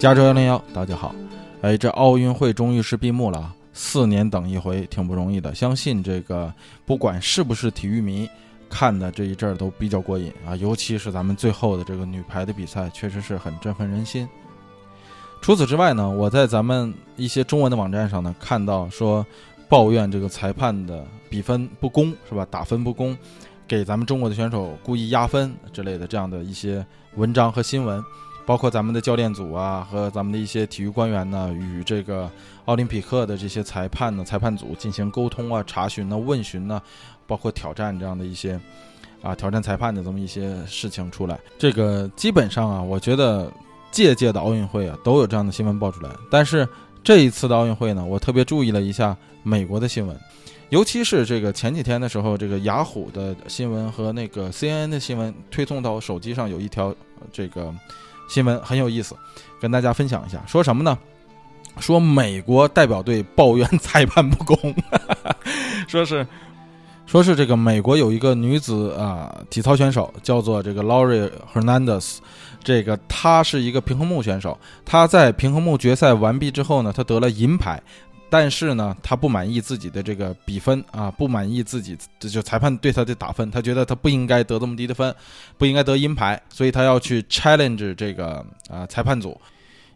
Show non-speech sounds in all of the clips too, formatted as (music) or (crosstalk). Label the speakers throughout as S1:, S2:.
S1: 加州幺零幺，大家好。哎，这奥运会终于是闭幕了，四年等一回，挺不容易的。相信这个不管是不是体育迷，看的这一阵儿都比较过瘾啊。尤其是咱们最后的这个女排的比赛，确实是很振奋人心。除此之外呢，我在咱们一些中文的网站上呢，看到说抱怨这个裁判的比分不公，是吧？打分不公，给咱们中国的选手故意压分之类的这样的一些文章和新闻，包括咱们的教练组啊和咱们的一些体育官员呢，与这个奥林匹克的这些裁判呢、裁判组进行沟通啊、查询呢、问询呢，包括挑战这样的一些啊挑战裁判的这么一些事情出来。这个基本上啊，我觉得。届届的奥运会啊，都有这样的新闻爆出来。但是这一次的奥运会呢，我特别注意了一下美国的新闻，尤其是这个前几天的时候，这个雅虎的新闻和那个 CNN 的新闻推送到手机上有一条这个新闻很有意思，跟大家分享一下。说什么呢？说美国代表队抱怨裁判不公，(laughs) 说是说是这个美国有一个女子啊体操选手叫做这个 Lori Hernandez。这个她是一个平衡木选手，她在平衡木决赛完毕之后呢，她得了银牌，但是呢，他不满意自己的这个比分啊，不满意自己就裁判对他的打分，他觉得他不应该得这么低的分，不应该得银牌，所以他要去 challenge 这个啊裁判组。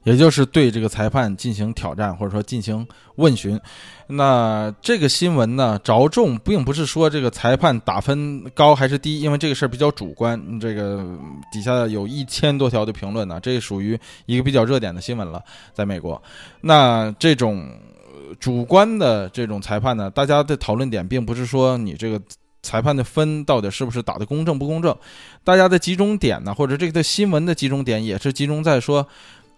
S1: 也就是对这个裁判进行挑战，或者说进行问询。那这个新闻呢，着重并不是说这个裁判打分高还是低，因为这个事儿比较主观。这个底下有一千多条的评论呢，这属于一个比较热点的新闻了，在美国。那这种主观的这种裁判呢，大家的讨论点并不是说你这个裁判的分到底是不是打的公正不公正，大家的集中点呢，或者这个新闻的集中点也是集中在说。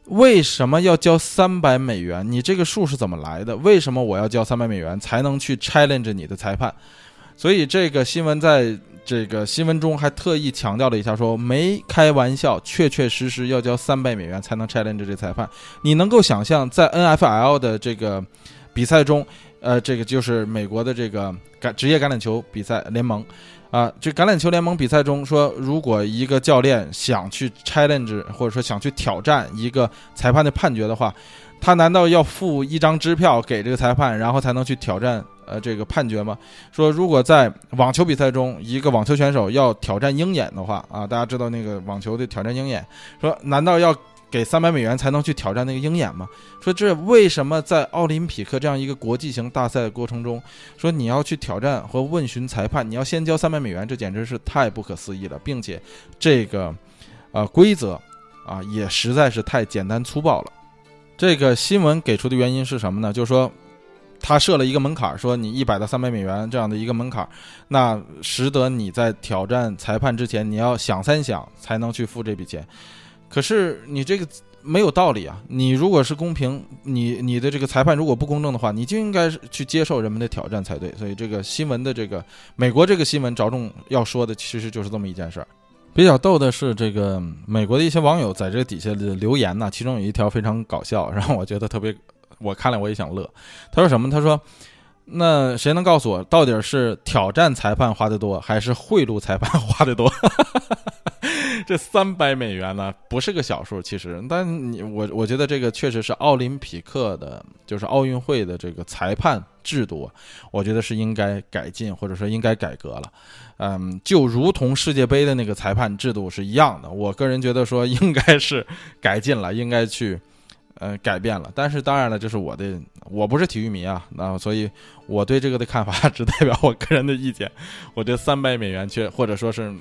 S1: 为什么要交三百美元？你这个数是怎么来的？为什么我要交三百美元才能去 challenge 你的裁判？所以这个新闻在这个新闻中还特意强调了一下，说没开玩笑，确确实实要交三百美元才能 challenge 这裁判。你能够想象在 NFL 的这个比赛中，呃，这个就是美国的这个橄职业橄榄球比赛联盟。啊，这橄榄球联盟比赛中说，如果一个教练想去 challenge 或者说想去挑战一个裁判的判决的话，他难道要付一张支票给这个裁判，然后才能去挑战呃这个判决吗？说如果在网球比赛中，一个网球选手要挑战鹰眼的话，啊，大家知道那个网球的挑战鹰眼，说难道要？给三百美元才能去挑战那个鹰眼吗？说这为什么在奥林匹克这样一个国际型大赛的过程中，说你要去挑战和问询裁判，你要先交三百美元，这简直是太不可思议了，并且这个，呃，规则啊也实在是太简单粗暴了。这个新闻给出的原因是什么呢？就是说他设了一个门槛，说你一百到三百美元这样的一个门槛，那使得你在挑战裁判之前，你要想三想才能去付这笔钱。可是你这个没有道理啊！你如果是公平，你你的这个裁判如果不公正的话，你就应该去接受人们的挑战才对。所以这个新闻的这个美国这个新闻着重要说的，其实就是这么一件事儿。比较逗的是，这个美国的一些网友在这底下的留言呢，其中有一条非常搞笑，让我觉得特别，我看了我也想乐。他说什么？他说：“那谁能告诉我，到底是挑战裁判花的多，还是贿赂裁判花的多？” (laughs) 这三百美元呢，不是个小数，其实，但你我我觉得这个确实是奥林匹克的，就是奥运会的这个裁判制度，我觉得是应该改进或者说应该改革了，嗯，就如同世界杯的那个裁判制度是一样的，我个人觉得说应该是改进了，应该去呃改变了，但是当然了，这是我的，我不是体育迷啊，那所以我对这个的看法 (laughs) 只代表我个人的意见，我觉得三百美元确或者说是。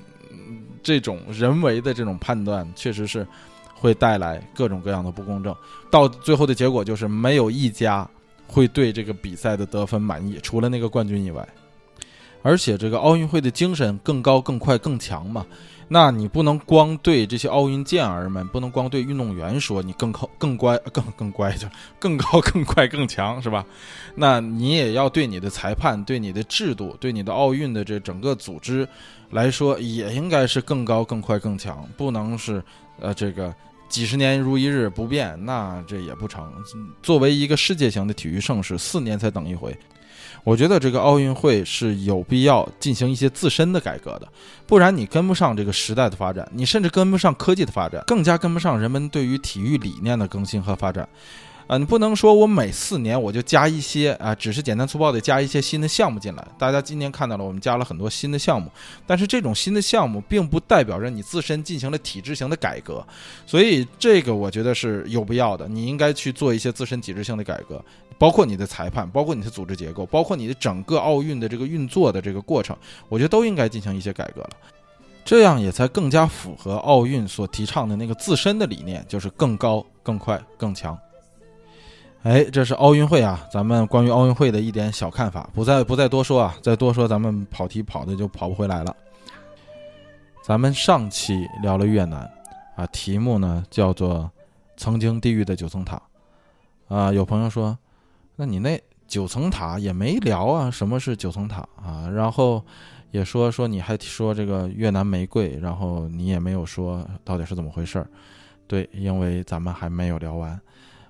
S1: 这种人为的这种判断，确实是会带来各种各样的不公正。到最后的结果就是，没有一家会对这个比赛的得分满意，除了那个冠军以外。而且，这个奥运会的精神更高、更快、更强嘛。那你不能光对这些奥运健儿们，不能光对运动员说你更靠、更乖、更更乖，就更高、更快、更强，是吧？那你也要对你的裁判、对你的制度、对你的奥运的这整个组织来说，也应该是更高、更快、更强，不能是呃这个几十年如一日不变，那这也不成。作为一个世界型的体育盛事，四年才等一回。我觉得这个奥运会是有必要进行一些自身的改革的，不然你跟不上这个时代的发展，你甚至跟不上科技的发展，更加跟不上人们对于体育理念的更新和发展。啊，你不能说我每四年我就加一些啊，只是简单粗暴的加一些新的项目进来。大家今年看到了，我们加了很多新的项目，但是这种新的项目并不代表着你自身进行了体制型的改革，所以这个我觉得是有必要的。你应该去做一些自身体制性的改革，包括你的裁判，包括你的组织结构，包括你的整个奥运的这个运作的这个过程，我觉得都应该进行一些改革了，这样也才更加符合奥运所提倡的那个自身的理念，就是更高、更快、更强。哎，这是奥运会啊！咱们关于奥运会的一点小看法，不再不再多说啊，再多说咱们跑题跑的就跑不回来了。咱们上期聊了越南，啊，题目呢叫做“曾经地狱的九层塔”，啊，有朋友说，那你那九层塔也没聊啊，什么是九层塔啊？然后也说说你还说这个越南玫瑰，然后你也没有说到底是怎么回事儿。对，因为咱们还没有聊完。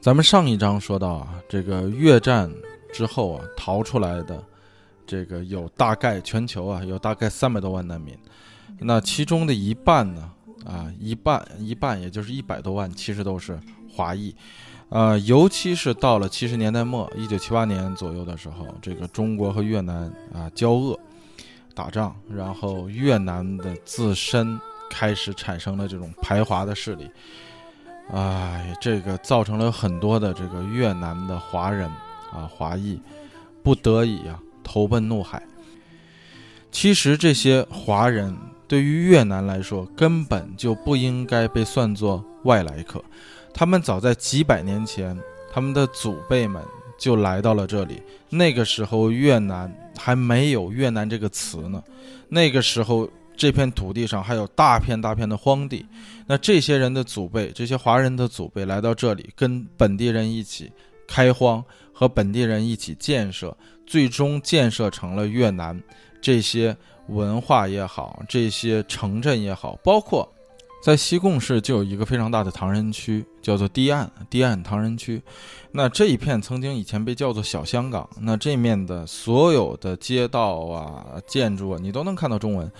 S1: 咱们上一章说到啊，这个越战之后啊，逃出来的这个有大概全球啊有大概三百多万难民，那其中的一半呢啊一半一半也就是一百多万其实都是华裔，呃，尤其是到了七十年代末一九七八年左右的时候，这个中国和越南啊交恶打仗，然后越南的自身开始产生了这种排华的势力。哎，这个造成了很多的这个越南的华人啊，华裔不得已啊投奔怒海。其实这些华人对于越南来说根本就不应该被算作外来客，他们早在几百年前，他们的祖辈们就来到了这里。那个时候越南还没有越南这个词呢，那个时候。这片土地上还有大片大片的荒地，那这些人的祖辈，这些华人的祖辈来到这里，跟本地人一起开荒，和本地人一起建设，最终建设成了越南这些文化也好，这些城镇也好，包括。在西贡市就有一个非常大的唐人区，叫做堤岸堤岸唐人区。那这一片曾经以前被叫做小香港。那这面的所有的街道啊、建筑啊，你都能看到中文，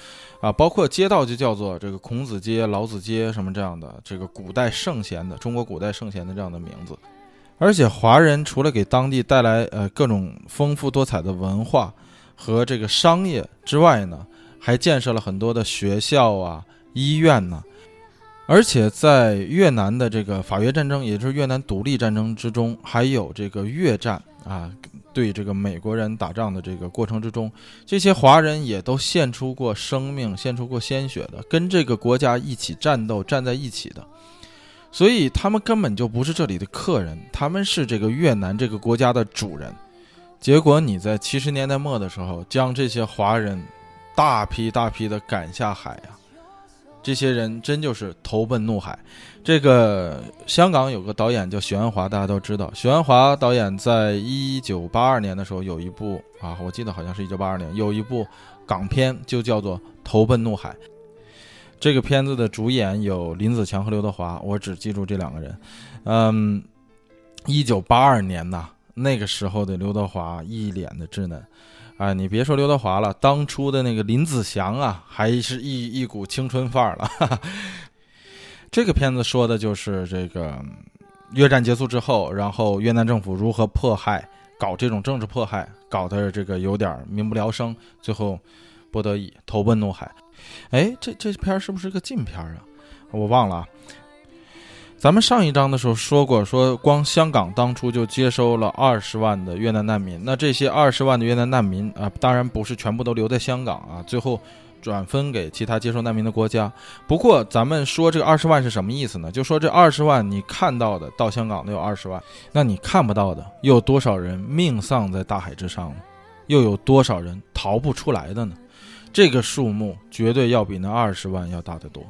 S1: 啊，包括街道就叫做这个孔子街、老子街什么这样的，这个古代圣贤的中国古代圣贤的这样的名字。而且华人除了给当地带来呃各种丰富多彩的文化和这个商业之外呢，还建设了很多的学校啊、医院呢。而且在越南的这个法越战争，也就是越南独立战争之中，还有这个越战啊，对这个美国人打仗的这个过程之中，这些华人也都献出过生命，献出过鲜血的，跟这个国家一起战斗，站在一起的。所以他们根本就不是这里的客人，他们是这个越南这个国家的主人。结果你在七十年代末的时候，将这些华人大批大批的赶下海呀。这些人真就是投奔怒海。这个香港有个导演叫许鞍华，大家都知道。许鞍华导演在一九八二年的时候有一部啊，我记得好像是一九八二年有一部港片，就叫做《投奔怒海》。这个片子的主演有林子强和刘德华，我只记住这两个人。嗯，一九八二年呐，那个时候的刘德华一脸的稚嫩。啊，你别说刘德华了，当初的那个林子祥啊，还是一一股青春范儿了。(laughs) 这个片子说的就是这个越战结束之后，然后越南政府如何迫害，搞这种政治迫害，搞得这个有点民不聊生，最后不得已投奔怒海。哎，这这片儿是不是个禁片啊？我忘了啊。咱们上一章的时候说过，说光香港当初就接收了二十万的越南难民。那这些二十万的越南难民啊，当然不是全部都留在香港啊，最后转分给其他接收难民的国家。不过咱们说这个二十万是什么意思呢？就说这二十万你看到的到香港的有二十万，那你看不到的又有多少人命丧在大海之上呢？又有多少人逃不出来的呢？这个数目绝对要比那二十万要大得多。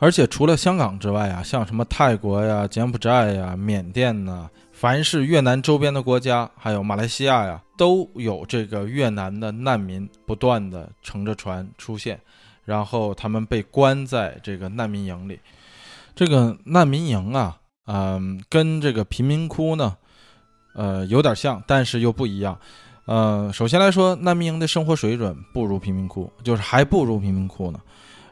S1: 而且除了香港之外啊，像什么泰国呀、柬埔寨呀、缅甸呐，凡是越南周边的国家，还有马来西亚呀，都有这个越南的难民不断的乘着船出现，然后他们被关在这个难民营里。这个难民营啊，嗯，跟这个贫民窟呢，呃，有点像，但是又不一样。呃，首先来说，难民营的生活水准不如贫民窟，就是还不如贫民窟呢。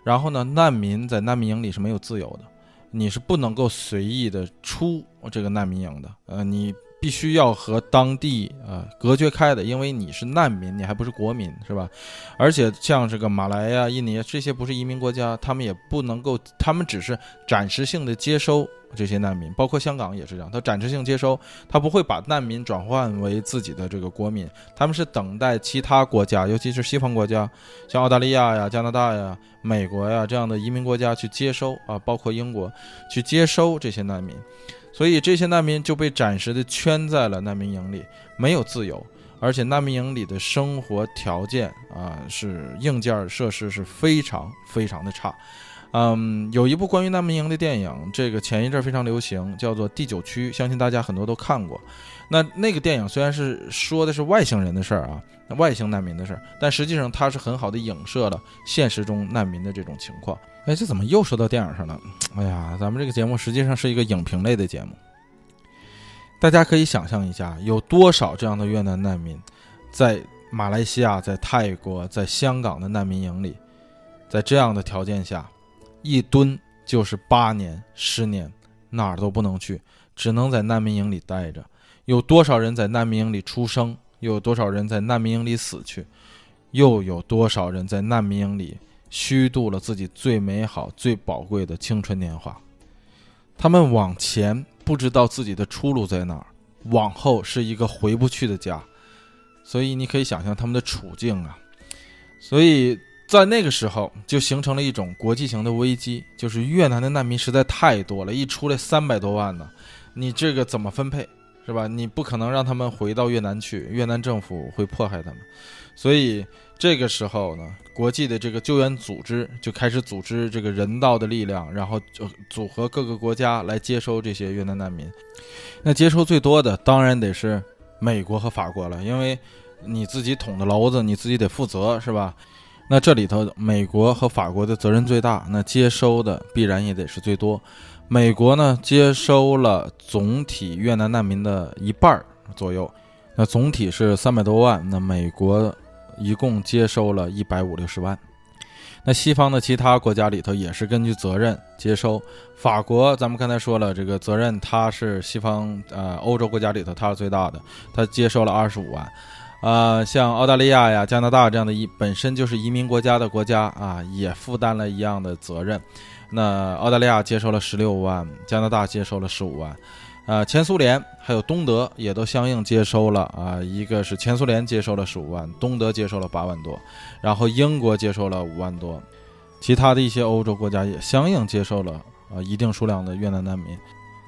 S1: 然后呢，难民在难民营里是没有自由的，你是不能够随意的出这个难民营的。呃，你必须要和当地呃隔绝开的，因为你是难民，你还不是国民，是吧？而且像这个马来呀、印尼这些不是移民国家，他们也不能够，他们只是暂时性的接收。这些难民，包括香港也是这样，他暂时性接收，他不会把难民转换为自己的这个国民，他们是等待其他国家，尤其是西方国家，像澳大利亚呀、加拿大呀、美国呀这样的移民国家去接收啊，包括英国去接收这些难民，所以这些难民就被暂时的圈在了难民营里，没有自由，而且难民营里的生活条件啊，是硬件设施是非常非常的差。嗯，有一部关于难民营的电影，这个前一阵非常流行，叫做《第九区》，相信大家很多都看过。那那个电影虽然是说的是外星人的事儿啊，外星难民的事儿，但实际上它是很好的影射了现实中难民的这种情况。哎，这怎么又说到电影上了？哎呀，咱们这个节目实际上是一个影评类的节目。大家可以想象一下，有多少这样的越南难民，在马来西亚、在泰国、在香港的难民营里，在这样的条件下。一蹲就是八年、十年，哪儿都不能去，只能在难民营里待着。有多少人在难民营里出生？又有多少人在难民营里死去？又有多少人在难民营里虚度了自己最美好、最宝贵的青春年华？他们往前不知道自己的出路在哪儿，往后是一个回不去的家。所以你可以想象他们的处境啊。所以。在那个时候，就形成了一种国际型的危机，就是越南的难民实在太多了，一出来三百多万呢，你这个怎么分配，是吧？你不可能让他们回到越南去，越南政府会迫害他们，所以这个时候呢，国际的这个救援组织就开始组织这个人道的力量，然后就组合各个国家来接收这些越南难民。那接收最多的当然得是美国和法国了，因为你自己捅的娄子，你自己得负责，是吧？那这里头，美国和法国的责任最大，那接收的必然也得是最多。美国呢，接收了总体越南难民的一半儿左右，那总体是三百多万，那美国一共接收了一百五六十万。那西方的其他国家里头也是根据责任接收。法国，咱们刚才说了，这个责任它是西方呃欧洲国家里头它是最大的，它接收了二十五万。呃，像澳大利亚呀、加拿大这样的移本身就是移民国家的国家啊，也负担了一样的责任。那澳大利亚接收了十六万，加拿大接收了十五万，呃，前苏联还有东德也都相应接收了啊。一个是前苏联接收了十五万，东德接收了八万多，然后英国接收了五万多，其他的一些欧洲国家也相应接收了啊一定数量的越南难民。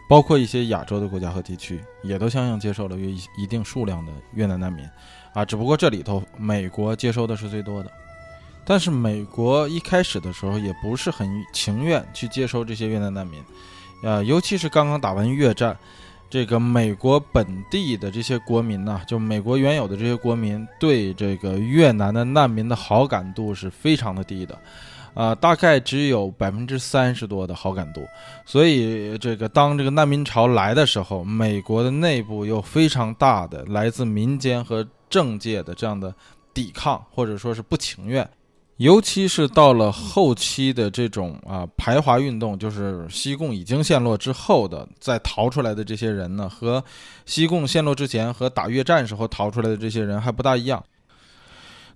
S1: 包括一些亚洲的国家和地区，也都相应接受了约一定数量的越南难民，啊，只不过这里头美国接收的是最多的，但是美国一开始的时候也不是很情愿去接收这些越南难民，呃，尤其是刚刚打完越战，这个美国本地的这些国民呢，就美国原有的这些国民对这个越南的难民的好感度是非常的低的。啊，大概只有百分之三十多的好感度，所以这个当这个难民潮来的时候，美国的内部有非常大的来自民间和政界的这样的抵抗，或者说是不情愿，尤其是到了后期的这种啊排华运动，就是西贡已经陷落之后的再逃出来的这些人呢，和西贡陷落之前和打越战时候逃出来的这些人还不大一样。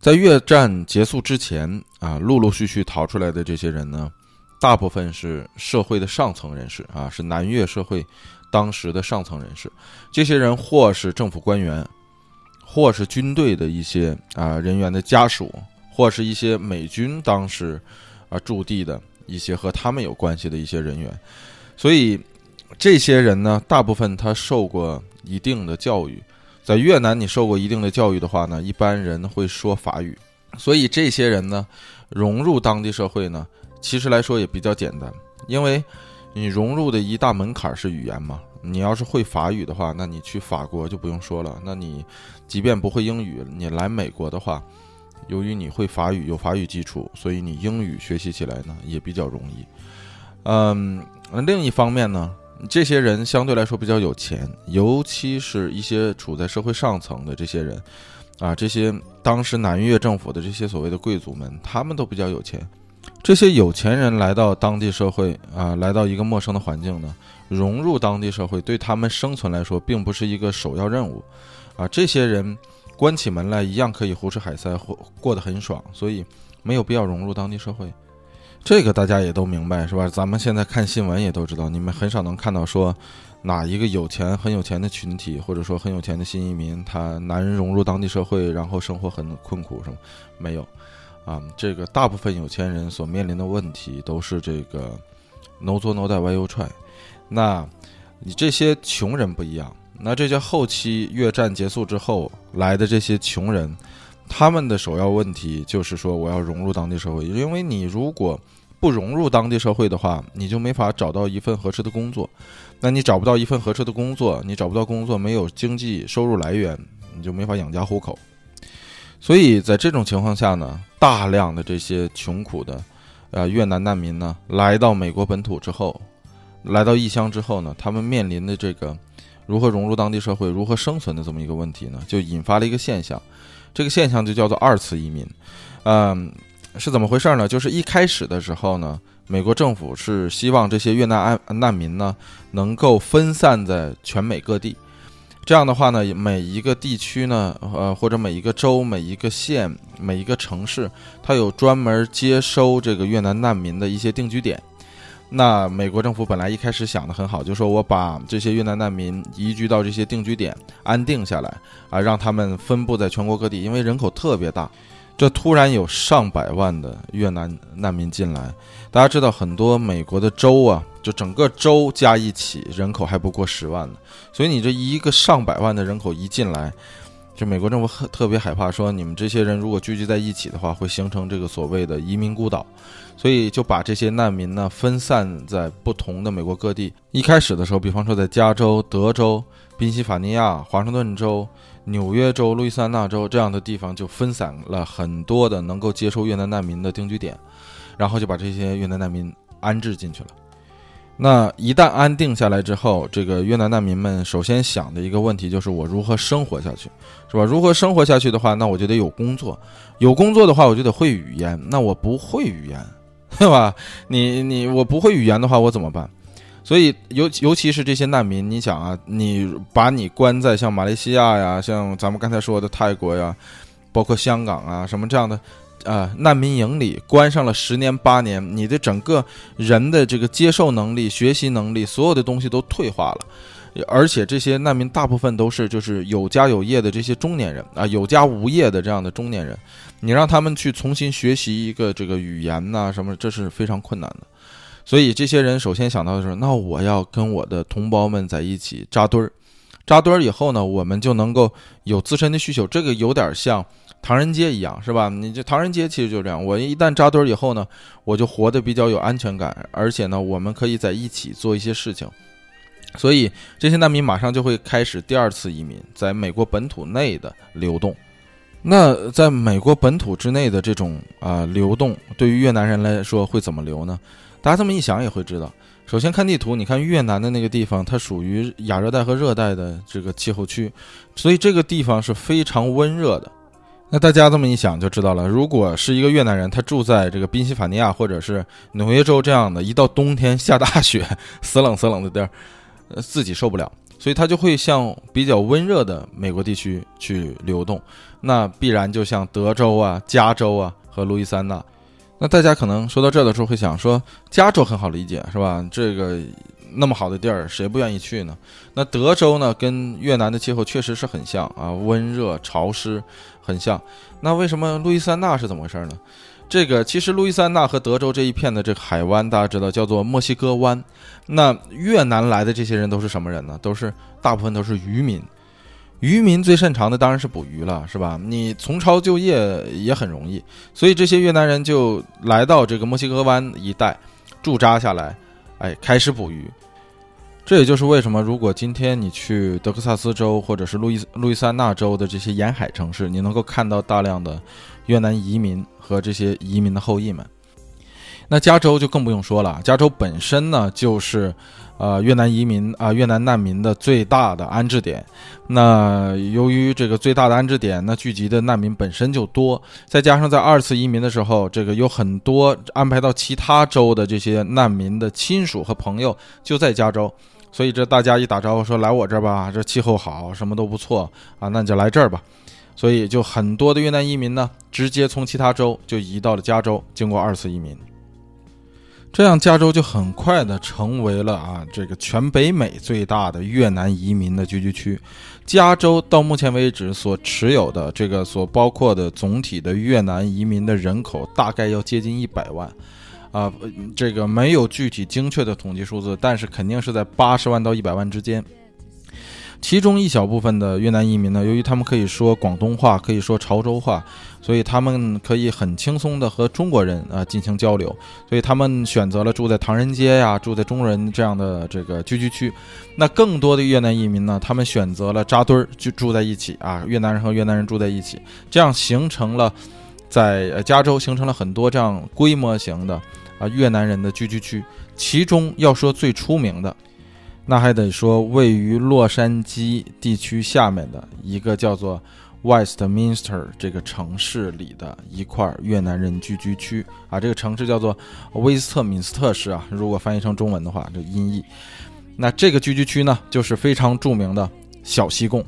S1: 在越战结束之前啊，陆陆续续逃出来的这些人呢，大部分是社会的上层人士啊，是南越社会当时的上层人士。这些人或是政府官员，或是军队的一些啊人员的家属，或是一些美军当时啊驻地的一些和他们有关系的一些人员。所以，这些人呢，大部分他受过一定的教育。在越南你受过一定的教育的话呢，一般人会说法语，所以这些人呢融入当地社会呢，其实来说也比较简单，因为你融入的一大门槛是语言嘛。你要是会法语的话，那你去法国就不用说了。那你即便不会英语，你来美国的话，由于你会法语，有法语基础，所以你英语学习起来呢也比较容易。嗯，另一方面呢，这些人相对来说比较有钱，尤其是一些处在社会上层的这些人，啊，这些当时南越政府的这些所谓的贵族们，他们都比较有钱。这些有钱人来到当地社会啊，来到一个陌生的环境呢。融入当地社会对他们生存来说并不是一个首要任务，啊，这些人关起门来一样可以胡吃海塞，或过得很爽，所以没有必要融入当地社会。这个大家也都明白是吧？咱们现在看新闻也都知道，你们很少能看到说哪一个有钱很有钱的群体，或者说很有钱的新移民，他难融入当地社会，然后生活很困苦，是吗？没有，啊，这个大部分有钱人所面临的问题都是这个 no 作 no die why you try。那，你这些穷人不一样。那这些后期越战结束之后来的这些穷人，他们的首要问题就是说，我要融入当地社会。因为你如果不融入当地社会的话，你就没法找到一份合适的工作。那你找不到一份合适的工作，你找不到工作，没有经济收入来源，你就没法养家糊口。所以在这种情况下呢，大量的这些穷苦的，呃，越南难民呢，来到美国本土之后。来到异乡之后呢，他们面临的这个如何融入当地社会、如何生存的这么一个问题呢，就引发了一个现象，这个现象就叫做二次移民。嗯，是怎么回事呢？就是一开始的时候呢，美国政府是希望这些越南难难民呢能够分散在全美各地，这样的话呢，每一个地区呢，呃，或者每一个州、每一个县、每一个城市，它有专门接收这个越南难民的一些定居点。那美国政府本来一开始想的很好，就说我把这些越南难民移居到这些定居点安定下来啊，让他们分布在全国各地，因为人口特别大，这突然有上百万的越南难民进来。大家知道，很多美国的州啊，就整个州加一起人口还不过十万呢，所以你这一个上百万的人口一进来。就美国政府特别害怕，说你们这些人如果聚集在一起的话，会形成这个所谓的移民孤岛，所以就把这些难民呢分散在不同的美国各地。一开始的时候，比方说在加州、德州、宾夕法尼亚、华盛顿州、纽约州、路易斯安那州这样的地方，就分散了很多的能够接收越南难民的定居点，然后就把这些越南难民安置进去了。那一旦安定下来之后，这个越南难民们首先想的一个问题就是我如何生活下去，是吧？如何生活下去的话，那我就得有工作，有工作的话，我就得会语言。那我不会语言，(laughs) 对吧？你你我不会语言的话，我怎么办？所以尤尤其是这些难民，你想啊，你把你关在像马来西亚呀，像咱们刚才说的泰国呀，包括香港啊，什么这样的。啊，难民营里关上了十年八年，你的整个人的这个接受能力、学习能力，所有的东西都退化了。而且这些难民大部分都是就是有家有业的这些中年人啊，有家无业的这样的中年人，你让他们去重新学习一个这个语言呐什么，这是非常困难的。所以这些人首先想到的是，那我要跟我的同胞们在一起扎堆儿，扎堆儿以后呢，我们就能够有自身的需求。这个有点像。唐人街一样是吧？你这唐人街其实就这样。我一旦扎堆儿以后呢，我就活得比较有安全感，而且呢，我们可以在一起做一些事情。所以这些难民马上就会开始第二次移民，在美国本土内的流动。那在美国本土之内的这种啊流动，对于越南人来说会怎么流呢？大家这么一想也会知道。首先看地图，你看越南的那个地方，它属于亚热带和热带的这个气候区，所以这个地方是非常温热的。那大家这么一想就知道了，如果是一个越南人，他住在这个宾夕法尼亚或者是纽约州这样的，一到冬天下大雪，死冷死冷的地儿，呃，自己受不了，所以他就会向比较温热的美国地区去流动，那必然就像德州啊、加州啊和路易斯安那。那大家可能说到这儿的时候会想说，加州很好理解是吧？这个。那么好的地儿，谁不愿意去呢？那德州呢，跟越南的气候确实是很像啊，温热潮湿，很像。那为什么路易斯安那是怎么回事呢？这个其实路易斯安那和德州这一片的这个海湾，大家知道叫做墨西哥湾。那越南来的这些人都是什么人呢？都是大部分都是渔民。渔民最擅长的当然是捕鱼了，是吧？你从朝就业也很容易，所以这些越南人就来到这个墨西哥湾一带驻扎下来，哎，开始捕鱼。这也就是为什么，如果今天你去德克萨斯州或者是路易路易斯安那州的这些沿海城市，你能够看到大量的越南移民和这些移民的后裔们。那加州就更不用说了，加州本身呢就是，呃，越南移民啊，越南难民的最大的安置点。那由于这个最大的安置点，那聚集的难民本身就多，再加上在二次移民的时候，这个有很多安排到其他州的这些难民的亲属和朋友就在加州。所以这大家一打招呼说来我这儿吧，这气候好，什么都不错啊，那你就来这儿吧。所以就很多的越南移民呢，直接从其他州就移到了加州，经过二次移民，这样加州就很快的成为了啊这个全北美最大的越南移民的聚居区。加州到目前为止所持有的这个所包括的总体的越南移民的人口大概要接近一百万。啊，这个没有具体精确的统计数字，但是肯定是在八十万到一百万之间。其中一小部分的越南移民呢，由于他们可以说广东话，可以说潮州话，所以他们可以很轻松的和中国人啊进行交流，所以他们选择了住在唐人街呀，住在中人这样的这个聚居区。那更多的越南移民呢，他们选择了扎堆儿就住在一起啊，越南人和越南人住在一起，这样形成了在加州形成了很多这样规模型的。啊，越南人的聚居区，其中要说最出名的，那还得说位于洛杉矶地区下面的一个叫做 Westminster 这个城市里的一块越南人聚居区啊，这个城市叫做威斯特敏斯特市啊，如果翻译成中文的话，这音译。那这个聚居区呢，就是非常著名的小西贡。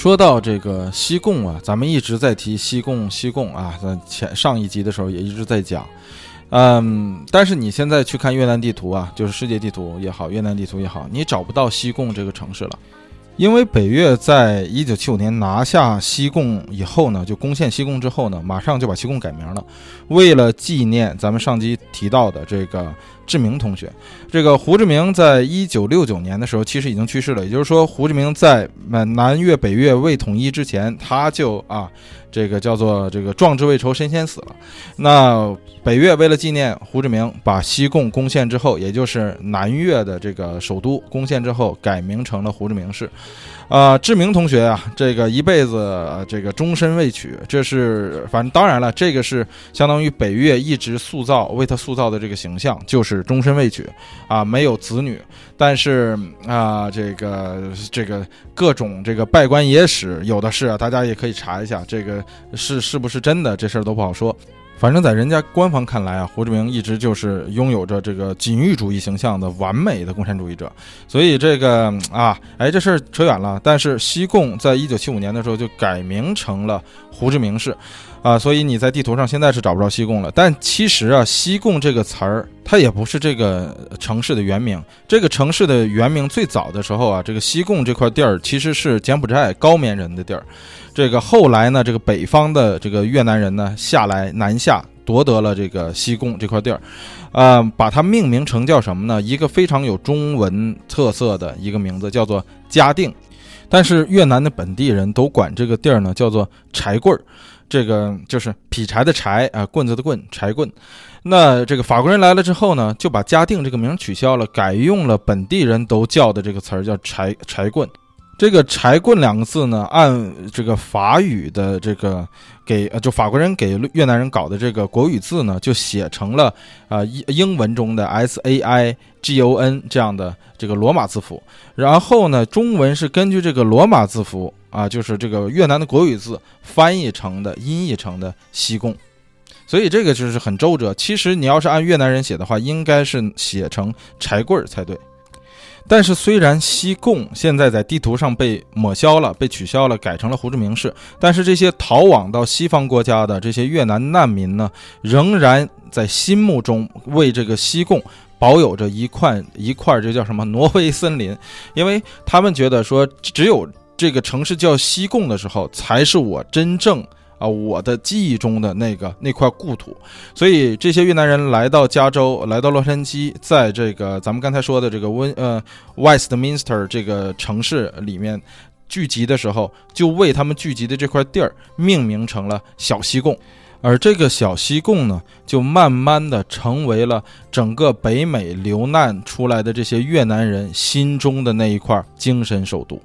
S1: 说到这个西贡啊，咱们一直在提西贡，西贡啊，在前上一集的时候也一直在讲，嗯，但是你现在去看越南地图啊，就是世界地图也好，越南地图也好，你找不到西贡这个城市了，因为北越在一九七五年拿下西贡以后呢，就攻陷西贡之后呢，马上就把西贡改名了，为了纪念咱们上集提到的这个。志明同学，这个胡志明在一九六九年的时候其实已经去世了，也就是说，胡志明在南越北越未统一之前，他就啊，这个叫做这个壮志未酬身先死了。那北越为了纪念胡志明，把西贡攻陷之后，也就是南越的这个首都攻陷之后，改名成了胡志明市。啊，志明同学啊，这个一辈子这个终身未娶，这是反正当然了，这个是相当于北越一直塑造为他塑造的这个形象，就是终身未娶啊，没有子女。但是啊，这个这个各种这个拜官野史有的是啊，大家也可以查一下，这个是是不是真的，这事儿都不好说。反正，在人家官方看来啊，胡志明一直就是拥有着这个锦域主义形象的完美的共产主义者。所以这个啊，哎，这事儿扯远了。但是西贡在一九七五年的时候就改名成了胡志明市，啊，所以你在地图上现在是找不着西贡了。但其实啊，西贡这个词儿它也不是这个城市的原名。这个城市的原名最早的时候啊，这个西贡这块地儿其实是柬埔寨高棉人的地儿。这个后来呢，这个北方的这个越南人呢下来南下夺得了这个西贡这块地儿，呃，把它命名成叫什么呢？一个非常有中文特色的一个名字，叫做嘉定。但是越南的本地人都管这个地儿呢叫做柴棍儿，这个就是劈柴的柴啊，棍子的棍，柴棍。那这个法国人来了之后呢，就把嘉定这个名取消了，改用了本地人都叫的这个词儿，叫柴柴棍。这个“柴棍”两个字呢，按这个法语的这个给呃，就法国人给越南人搞的这个国语字呢，就写成了啊英英文中的 S A I G O N 这样的这个罗马字符。然后呢，中文是根据这个罗马字符啊，就是这个越南的国语字翻译成的、音译成的西贡。所以这个就是很周折。其实你要是按越南人写的话，应该是写成“柴棍”才对。但是，虽然西贡现在在地图上被抹消了、被取消了，改成了胡志明市，但是这些逃往到西方国家的这些越南难民呢，仍然在心目中为这个西贡保有着一块一块，这叫什么挪威森林？因为他们觉得说，只有这个城市叫西贡的时候，才是我真正啊，我的记忆中的那个那块故土。所以这些越南人来到加州，来到洛杉矶，在这个咱们刚才说的这个温呃 Westminster 这个城市里面聚集的时候，就为他们聚集的这块地儿命名成了小西贡。而这个小西贡呢，就慢慢的成为了整个北美流难出来的这些越南人心中的那一块精神首都。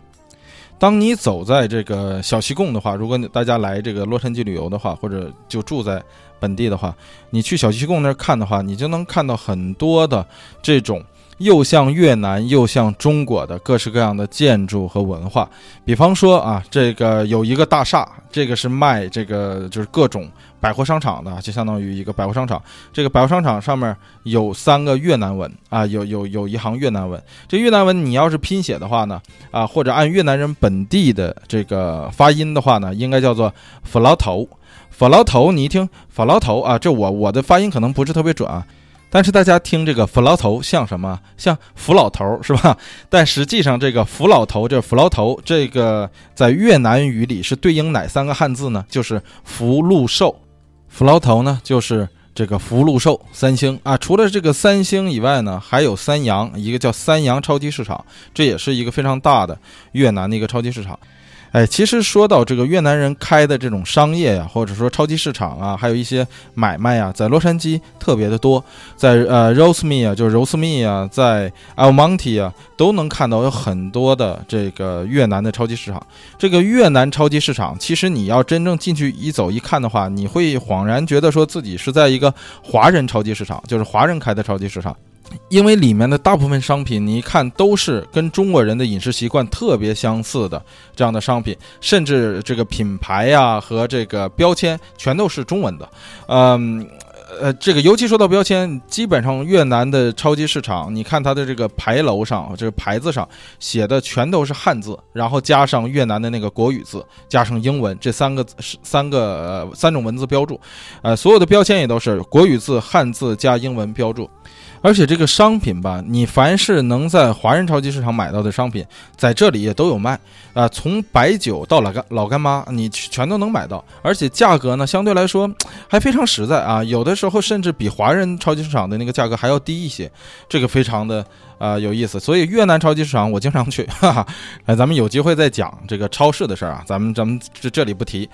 S1: 当你走在这个小西贡的话，如果大家来这个洛杉矶旅游的话，或者就住在本地的话，你去小西贡那儿看的话，你就能看到很多的这种。又像越南又像中国的各式各样的建筑和文化，比方说啊，这个有一个大厦，这个是卖这个就是各种百货商场的，就相当于一个百货商场。这个百货商场上面有三个越南文啊，有有有一行越南文。这越南文你要是拼写的话呢，啊，或者按越南人本地的这个发音的话呢，应该叫做“法劳头”。法劳头，你一听“法劳头”啊，这我我的发音可能不是特别准啊。但是大家听这个“福老头”像什么？像福老头是吧？但实际上，这个“福老头”这“福老头”这个在越南语里是对应哪三个汉字呢？就是“福禄寿”。福老头呢，就是这个“福禄寿”三星啊。除了这个三星以外呢，还有三洋，一个叫三洋超级市场，这也是一个非常大的越南的一个超级市场。哎，其实说到这个越南人开的这种商业呀，或者说超级市场啊，还有一些买卖啊，在洛杉矶特别的多，在呃 rose me 啊，就是 rose me 啊，在 El Monte 啊，都能看到有很多的这个越南的超级市场。这个越南超级市场，其实你要真正进去一走一看的话，你会恍然觉得说自己是在一个华人超级市场，就是华人开的超级市场。因为里面的大部分商品，你一看都是跟中国人的饮食习惯特别相似的这样的商品，甚至这个品牌呀和这个标签全都是中文的。嗯，呃，这个尤其说到标签，基本上越南的超级市场，你看它的这个牌楼上，这个牌子上写的全都是汉字，然后加上越南的那个国语字，加上英文，这三个三个三种文字标注，呃，所有的标签也都是国语字、汉字加英文标注。而且这个商品吧，你凡是能在华人超级市场买到的商品，在这里也都有卖啊。从白酒到老干老干妈，你全都能买到。而且价格呢，相对来说还非常实在啊。有的时候甚至比华人超级市场的那个价格还要低一些，这个非常的啊有意思。所以越南超级市场我经常去，哈哈。哎，咱们有机会再讲这个超市的事儿啊，咱们咱们这这里不提。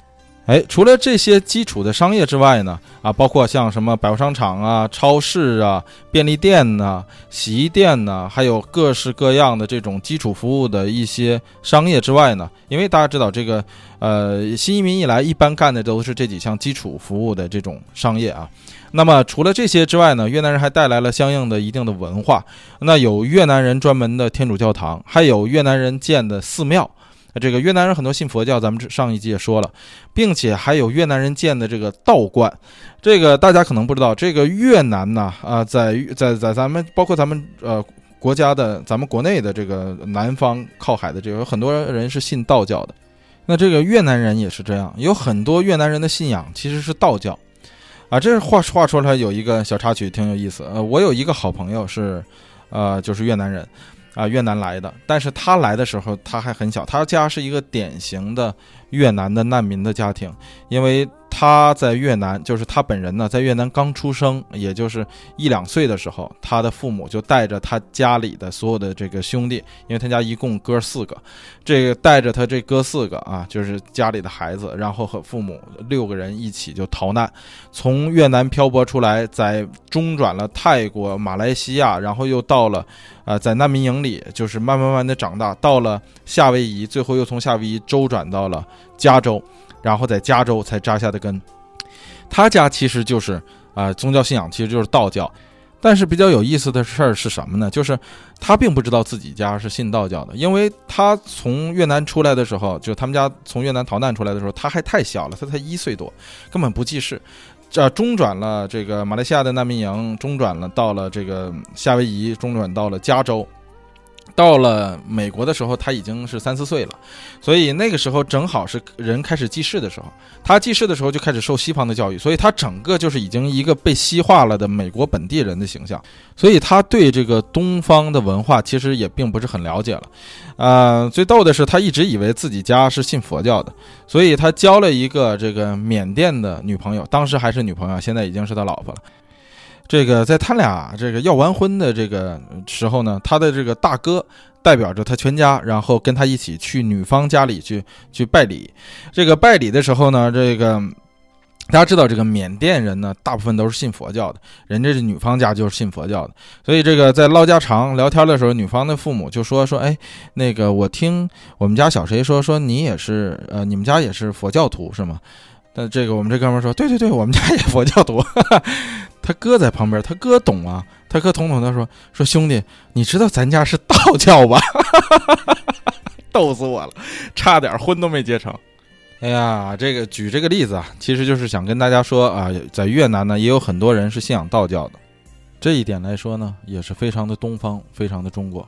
S1: 哎，除了这些基础的商业之外呢，啊，包括像什么百货商场啊、超市啊、便利店呐、洗衣店呐，还有各式各样的这种基础服务的一些商业之外呢，因为大家知道这个，呃，新移民一来，一般干的都是这几项基础服务的这种商业啊。那么除了这些之外呢，越南人还带来了相应的一定的文化，那有越南人专门的天主教堂，还有越南人建的寺庙。这个越南人很多信佛教，咱们上一集也说了，并且还有越南人建的这个道观，这个大家可能不知道。这个越南呢，啊，在在在咱们包括咱们呃国家的咱们国内的这个南方靠海的这个有很多人是信道教的，那这个越南人也是这样，有很多越南人的信仰其实是道教，啊，这是话话说出来有一个小插曲，挺有意思。呃，我有一个好朋友是，呃，就是越南人。啊，越南来的，但是他来的时候他还很小，他家是一个典型的越南的难民的家庭，因为。他在越南，就是他本人呢，在越南刚出生，也就是一两岁的时候，他的父母就带着他家里的所有的这个兄弟，因为他家一共哥四个，这个带着他这哥四个啊，就是家里的孩子，然后和父母六个人一起就逃难，从越南漂泊出来，在中转了泰国、马来西亚，然后又到了，呃，在难民营里，就是慢慢慢的长大，到了夏威夷，最后又从夏威夷周转到了加州。然后在加州才扎下的根，他家其实就是啊，宗教信仰其实就是道教，但是比较有意思的事儿是什么呢？就是他并不知道自己家是信道教的，因为他从越南出来的时候，就他们家从越南逃难出来的时候，他还太小了，他才一岁多，根本不记事。这中转了这个马来西亚的难民营，中转了到了这个夏威夷，中转到了加州。到了美国的时候，他已经是三四岁了，所以那个时候正好是人开始记事的时候。他记事的时候就开始受西方的教育，所以他整个就是已经一个被西化了的美国本地人的形象。所以他对这个东方的文化其实也并不是很了解了。呃，最逗的是，他一直以为自己家是信佛教的，所以他交了一个这个缅甸的女朋友，当时还是女朋友，现在已经是他老婆了。这个在他俩这个要完婚的这个时候呢，他的这个大哥代表着他全家，然后跟他一起去女方家里去去拜礼。这个拜礼的时候呢，这个大家知道，这个缅甸人呢，大部分都是信佛教的，人家是女方家就是信佛教的，所以这个在唠家常聊天的时候，女方的父母就说说，哎，那个我听我们家小谁说说你也是呃，你们家也是佛教徒是吗？但这个我们这哥们说，对对对，我们家也佛教徒。(laughs) 他哥在旁边，他哥懂啊，他哥统统他说说兄弟，你知道咱家是道教吧？(laughs) 逗死我了，差点婚都没结成。哎呀，这个举这个例子啊，其实就是想跟大家说啊，在越南呢，也有很多人是信仰道教的，这一点来说呢，也是非常的东方，非常的中国。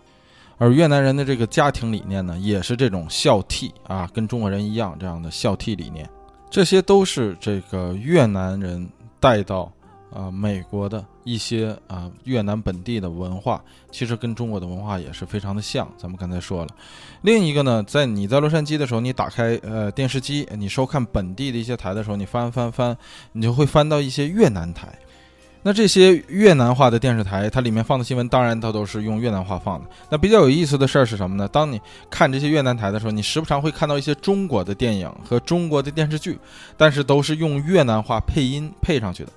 S1: 而越南人的这个家庭理念呢，也是这种孝悌啊，跟中国人一样这样的孝悌理念。这些都是这个越南人带到啊美国的一些啊越南本地的文化，其实跟中国的文化也是非常的像。咱们刚才说了，另一个呢，在你在洛杉矶的时候，你打开呃电视机，你收看本地的一些台的时候，你翻翻翻，你就会翻到一些越南台。那这些越南话的电视台，它里面放的新闻，当然它都是用越南话放的。那比较有意思的事儿是什么呢？当你看这些越南台的时候，你时不常会看到一些中国的电影和中国的电视剧，但是都是用越南话配音配上去的。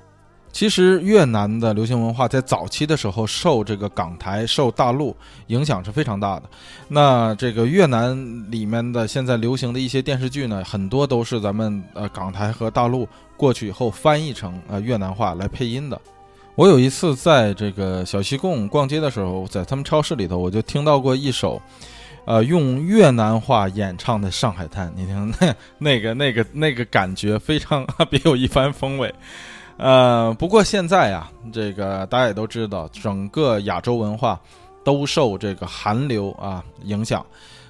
S1: 其实越南的流行文化在早期的时候受这个港台、受大陆影响是非常大的。那这个越南里面的现在流行的一些电视剧呢，很多都是咱们呃港台和大陆过去以后翻译成呃越南话来配音的。我有一次在这个小西贡逛街的时候，在他们超市里头，我就听到过一首，呃，用越南话演唱的《上海滩》。你听，那那个那个那个感觉非常别有一番风味。呃，不过现在啊，这个大家也都知道，整个亚洲文化都受这个韩流啊影响。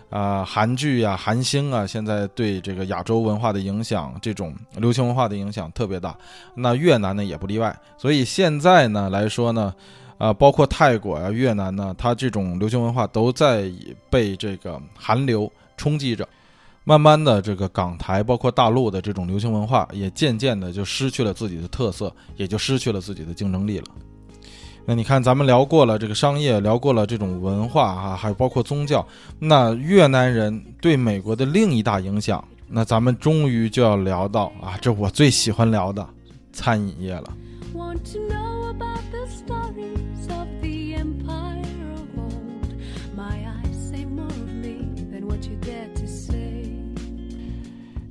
S1: 啊，韩剧呀，韩星啊，现在对这个亚洲文化的影响，这种流行文化的影响特别大。那越南呢也不例外。所以现在呢来说呢，啊，包括泰国啊、越南呢，它这种流行文化都在被这个韩流冲击着。慢慢的，这个港台包括大陆的这种流行文化，也渐渐的就失去了自己的特色，也就失去了自己的竞争力了。那你看，咱们聊过了这个商业，聊过了这种文化啊，还有包括宗教。那越南人对美国的另一大影响，那咱们终于就要聊到啊，这我最喜欢聊的餐饮业了。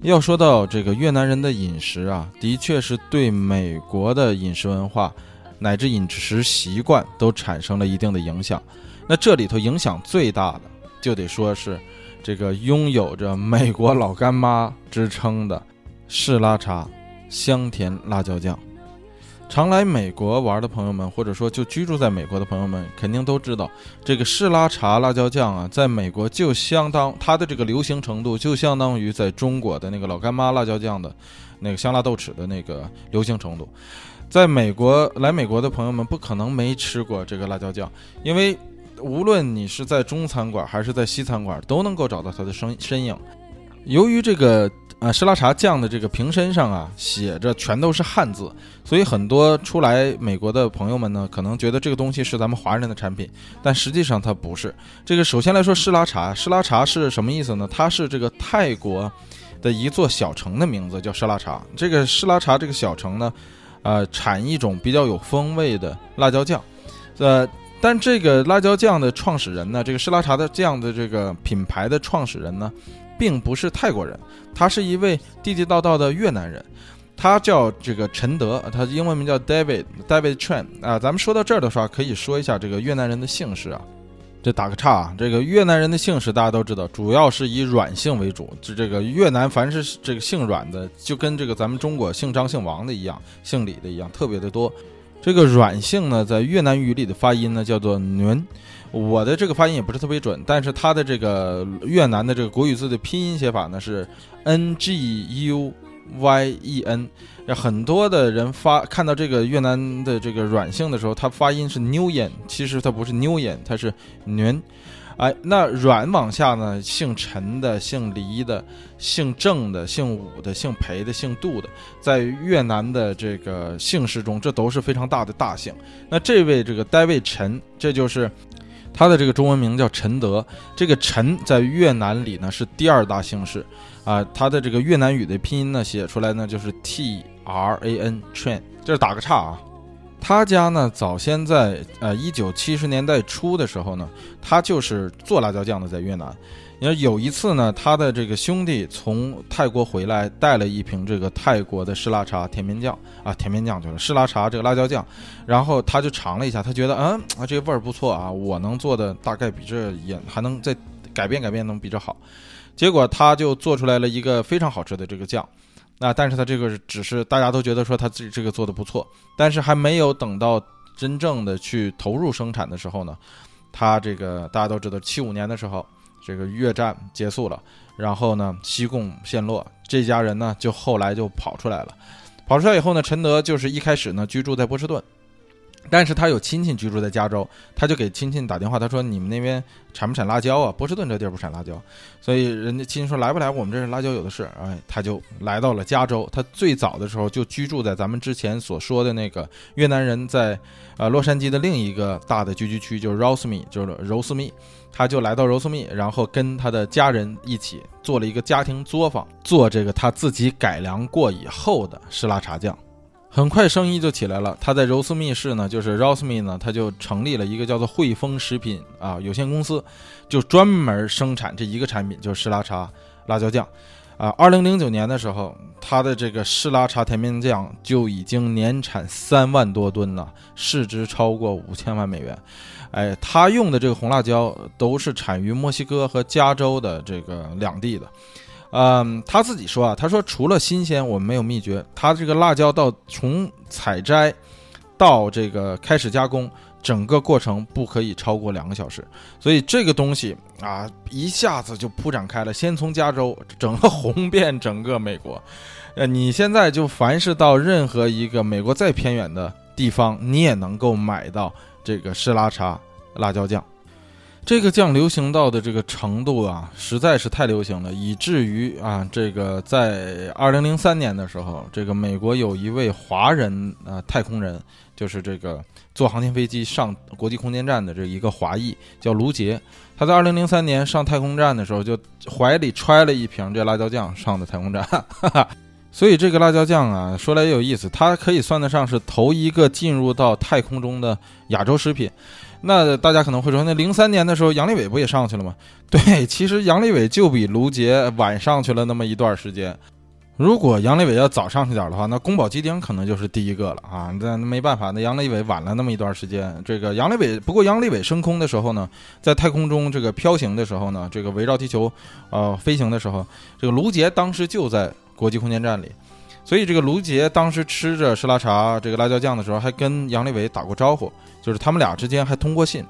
S1: 要说到这个越南人的饮食啊，的确是对美国的饮食文化。乃至饮食习惯都产生了一定的影响，那这里头影响最大的，就得说是这个拥有着美国老干妈之称的士拉茶香甜辣椒酱。常来美国玩的朋友们，或者说就居住在美国的朋友们，肯定都知道，这个士拉茶辣椒酱啊，在美国就相当它的这个流行程度，就相当于在中国的那个老干妈辣椒酱的那个香辣豆豉的那个流行程度。在美国来美国的朋友们不可能没吃过这个辣椒酱，因为无论你是在中餐馆还是在西餐馆，都能够找到它的身身影。由于这个啊湿拉茶酱的这个瓶身上啊写着全都是汉字，所以很多出来美国的朋友们呢，可能觉得这个东西是咱们华人的产品，但实际上它不是。这个首先来说，湿拉茶，湿拉茶是什么意思呢？它是这个泰国的一座小城的名字，叫湿拉茶。这个湿拉茶这个小城呢。呃，产一种比较有风味的辣椒酱，呃，但这个辣椒酱的创始人呢，这个施拉茶的酱的这个品牌的创始人呢，并不是泰国人，他是一位地地道道的越南人，他叫这个陈德，他英文名叫 David David Tran 啊。咱们说到这儿的话，可以说一下这个越南人的姓氏啊。这打个岔啊，这个越南人的姓氏大家都知道，主要是以阮姓为主。这这个越南，凡是这个姓阮的，就跟这个咱们中国姓张、姓王的一样，姓李的一样，特别的多。这个阮姓呢，在越南语里的发音呢叫做阮我的这个发音也不是特别准，但是它的这个越南的这个国语字的拼音写法呢是 “n g u y e n”。很多的人发看到这个越南的这个软性的时候，它发音是 “nguyen”，其实它不是 “nguyen”，它是 NUN。哎，那软往下呢？姓陈的、姓黎的、姓郑的、姓武的、姓裴的、姓杜的，在越南的这个姓氏中，这都是非常大的大姓。那这位这个 David 陈，这就是他的这个中文名叫陈德。这个陈在越南里呢是第二大姓氏啊，他的这个越南语的拼音呢写出来呢就是 T R A N train，这是打个岔啊。他家呢，早先在呃一九七十年代初的时候呢，他就是做辣椒酱的，在越南。你看有一次呢，他的这个兄弟从泰国回来，带了一瓶这个泰国的湿辣茶甜面酱啊，甜面酱就是湿辣茶这个辣椒酱，然后他就尝了一下，他觉得嗯啊这个味儿不错啊，我能做的大概比这也还能再改变改变，能比这好。结果他就做出来了一个非常好吃的这个酱。那但是他这个只是大家都觉得说他自己这个做的不错，但是还没有等到真正的去投入生产的时候呢，他这个大家都知道，七五年的时候，这个越战结束了，然后呢西贡陷落，这家人呢就后来就跑出来了，跑出来以后呢，陈德就是一开始呢居住在波士顿。但是他有亲戚居住在加州，他就给亲戚打电话，他说：“你们那边产不产辣椒啊？波士顿这地儿不产辣椒，所以人家亲戚说来不来？我们这儿辣椒有的是。”哎，他就来到了加州。他最早的时候就居住在咱们之前所说的那个越南人在呃洛杉矶的另一个大的聚居区，就是 Roseme，就是柔斯密。他就来到柔斯密，然后跟他的家人一起做了一个家庭作坊，做这个他自己改良过以后的湿拉茶酱。很快生意就起来了。他在柔斯密市呢，就是 Roseme 呢，他就成立了一个叫做汇丰食品啊有限公司，就专门生产这一个产品，就是湿拉茶辣椒酱。啊，二零零九年的时候，他的这个湿拉茶甜面酱就已经年产三万多吨了，市值超过五千万美元。哎，他用的这个红辣椒都是产于墨西哥和加州的这个两地的。嗯，他自己说啊，他说除了新鲜，我们没有秘诀。他这个辣椒到从采摘到这个开始加工，整个过程不可以超过两个小时。所以这个东西啊，一下子就铺展开了，先从加州整个红遍整个美国。呃，你现在就凡是到任何一个美国再偏远的地方，你也能够买到这个湿拉茶辣椒酱。这个酱流行到的这个程度啊，实在是太流行了，以至于啊，这个在二零零三年的时候，这个美国有一位华人啊太空人，就是这个坐航天飞机上国际空间站的这一个华裔，叫卢杰。他在二零零三年上太空站的时候，就怀里揣了一瓶这辣椒酱上的太空站。所以这个辣椒酱啊，说来也有意思，它可以算得上是头一个进入到太空中的亚洲食品。那大家可能会说，那零三年的时候，杨利伟不也上去了吗？(laughs) 对，其实杨利伟就比卢杰晚上去了那么一段时间。如果杨利伟要早上去点的话，那宫保鸡丁可能就是第一个了啊。那没办法，那杨利伟晚了那么一段时间。这个杨利伟，不过杨利伟升空的时候呢，在太空中这个飘行的时候呢，这个围绕地球呃飞行的时候，这个卢杰当时就在国际空间站里。所以这个卢杰当时吃着施拉茶这个辣椒酱的时候，还跟杨利伟打过招呼，就是他们俩之间还通过信，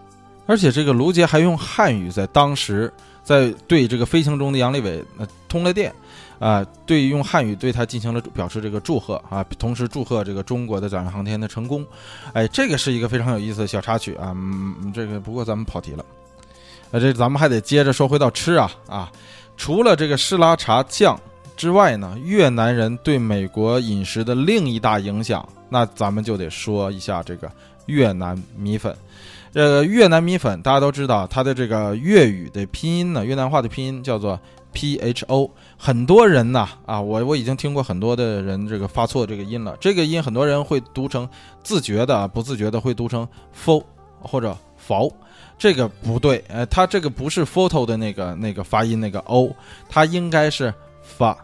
S1: 而且这个卢杰还用汉语在当时在对这个飞行中的杨利伟呃通了电，啊，对用汉语对他进行了表示这个祝贺啊，同时祝贺这个中国的载人航天的成功，哎，这个是一个非常有意思的小插曲啊，嗯，这个不过咱们跑题了，啊，这咱们还得接着说回到吃啊啊，除了这个施拉茶酱。之外呢，越南人对美国饮食的另一大影响，那咱们就得说一下这个越南米粉。呃，越南米粉大家都知道，它的这个粤语的拼音呢，越南话的拼音叫做 P H O。很多人呢，啊，我我已经听过很多的人这个发错这个音了。这个音很多人会读成自觉的啊、不自觉的会读成 fo 或者 f 这个不对，呃，它这个不是 photo 的那个那个发音那个 o，它应该是。发，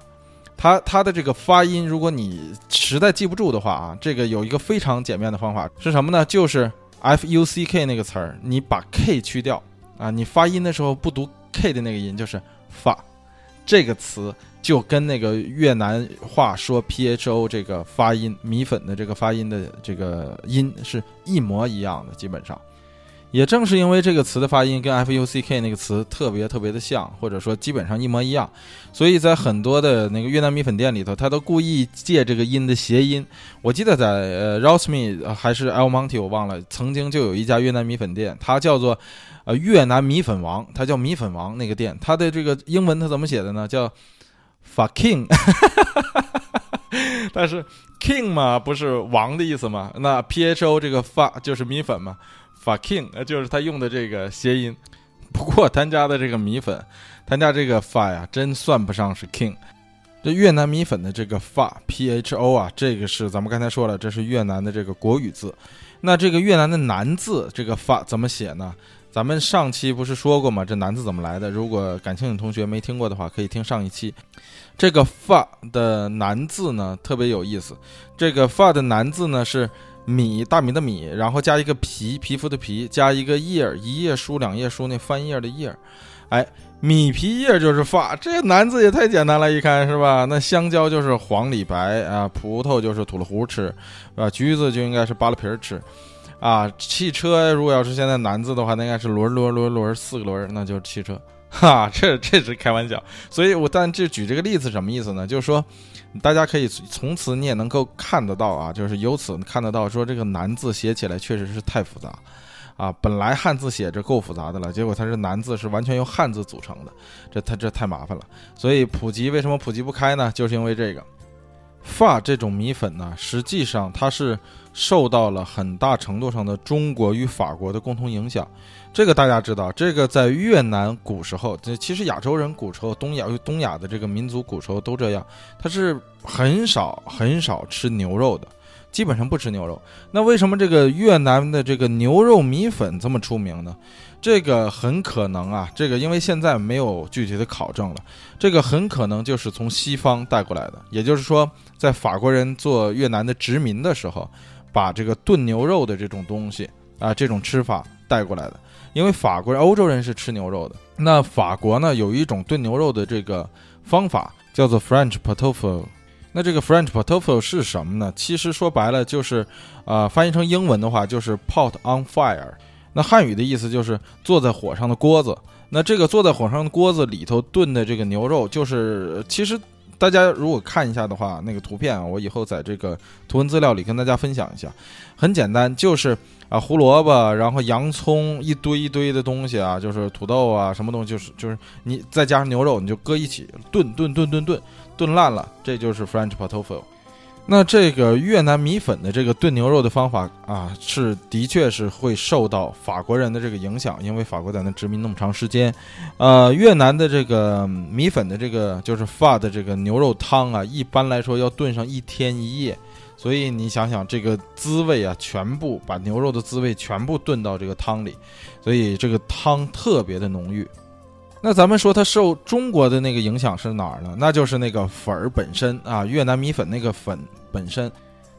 S1: 它它的这个发音，如果你实在记不住的话啊，这个有一个非常简便的方法是什么呢？就是 f u c k 那个词儿，你把 k 去掉啊，你发音的时候不读 k 的那个音，就是发，这个词就跟那个越南话说 pho 这个发音米粉的这个发音的这个音是一模一样的，基本上。也正是因为这个词的发音跟 f u c k 那个词特别特别的像，或者说基本上一模一样，所以在很多的那个越南米粉店里头，他都故意借这个音的谐音。我记得在呃 Rosmi 还是 El Monte，我忘了，曾经就有一家越南米粉店，它叫做呃越南米粉王，它叫米粉王那个店，它的这个英文它怎么写的呢？叫 Fucking，(laughs) 但是 King 嘛不是王的意思嘛？那 Pho 这个发就是米粉嘛？法 king，呃，就是他用的这个谐音。不过他家的这个米粉，他家这个发呀，真算不上是 king。这越南米粉的这个发 p h o 啊，这个是咱们刚才说了，这是越南的这个国语字。那这个越南的南字这个发怎么写呢？咱们上期不是说过吗？这南字怎么来的？如果感兴趣的同学没听过的话，可以听上一期。这个发的南字呢，特别有意思。这个发的南字呢是。米大米的米，然后加一个皮皮肤的皮，加一个叶一页书两页书那翻页的页哎，米皮叶就是发，这男字也太简单了，一看是吧？那香蕉就是黄里白啊，葡萄就是吐了核吃，啊，橘子就应该是扒了皮儿吃，啊，汽车如果要是现在男字的话，那应该是轮轮轮轮四个轮，那就是汽车，哈，这这是开玩笑。所以我但这举这个例子什么意思呢？就是说。大家可以从此你也能够看得到啊，就是由此看得到说这个难字写起来确实是太复杂，啊，本来汉字写着够复杂的了，结果它是难字是完全由汉字组成的，这它这太麻烦了。所以普及为什么普及不开呢？就是因为这个，发这种米粉呢，实际上它是受到了很大程度上的中国与法国的共同影响。这个大家知道，这个在越南古时候，这其实亚洲人古时候，东亚东亚的这个民族古时候都这样，他是很少很少吃牛肉的，基本上不吃牛肉。那为什么这个越南的这个牛肉米粉这么出名呢？这个很可能啊，这个因为现在没有具体的考证了，这个很可能就是从西方带过来的，也就是说，在法国人做越南的殖民的时候，把这个炖牛肉的这种东西啊，这种吃法带过来的。因为法国人、欧洲人是吃牛肉的，那法国呢有一种炖牛肉的这个方法叫做 French p o t o f o 那这个 French p o t o f o 是什么呢？其实说白了就是，呃，翻译成英文的话就是 pot on fire。那汉语的意思就是坐在火上的锅子。那这个坐在火上的锅子里头炖的这个牛肉，就是其实大家如果看一下的话，那个图片啊，我以后在这个图文资料里跟大家分享一下。很简单，就是。啊，胡萝卜，然后洋葱，一堆一堆的东西啊，就是土豆啊，什么东西，就是就是你再加上牛肉，你就搁一起炖炖炖炖炖，炖烂了，这就是 French p o t o f o 那这个越南米粉的这个炖牛肉的方法啊，是的确是会受到法国人的这个影响，因为法国在那殖民那么长时间，呃，越南的这个米粉的这个就是发的这个牛肉汤啊，一般来说要炖上一天一夜。所以你想想这个滋味啊，全部把牛肉的滋味全部炖到这个汤里，所以这个汤特别的浓郁。那咱们说它受中国的那个影响是哪儿呢？那就是那个粉儿本身啊，越南米粉那个粉本身。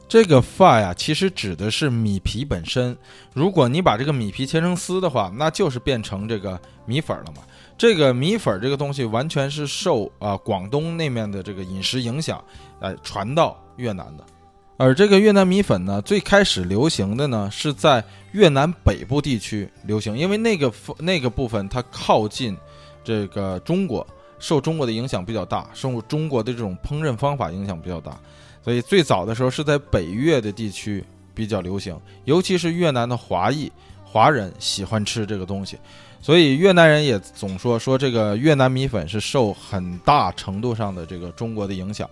S1: 这个发呀，其实指的是米皮本身。如果你把这个米皮切成丝的话，那就是变成这个米粉了嘛。这个米粉这个东西完全是受啊广东那面的这个饮食影响，呃，传到越南的。而这个越南米粉呢，最开始流行的呢是在越南北部地区流行，因为那个那个部分它靠近这个中国，受中国的影响比较大，受中国的这种烹饪方法影响比较大，所以最早的时候是在北越的地区比较流行，尤其是越南的华裔华人喜欢吃这个东西，所以越南人也总说说这个越南米粉是受很大程度上的这个中国的影响。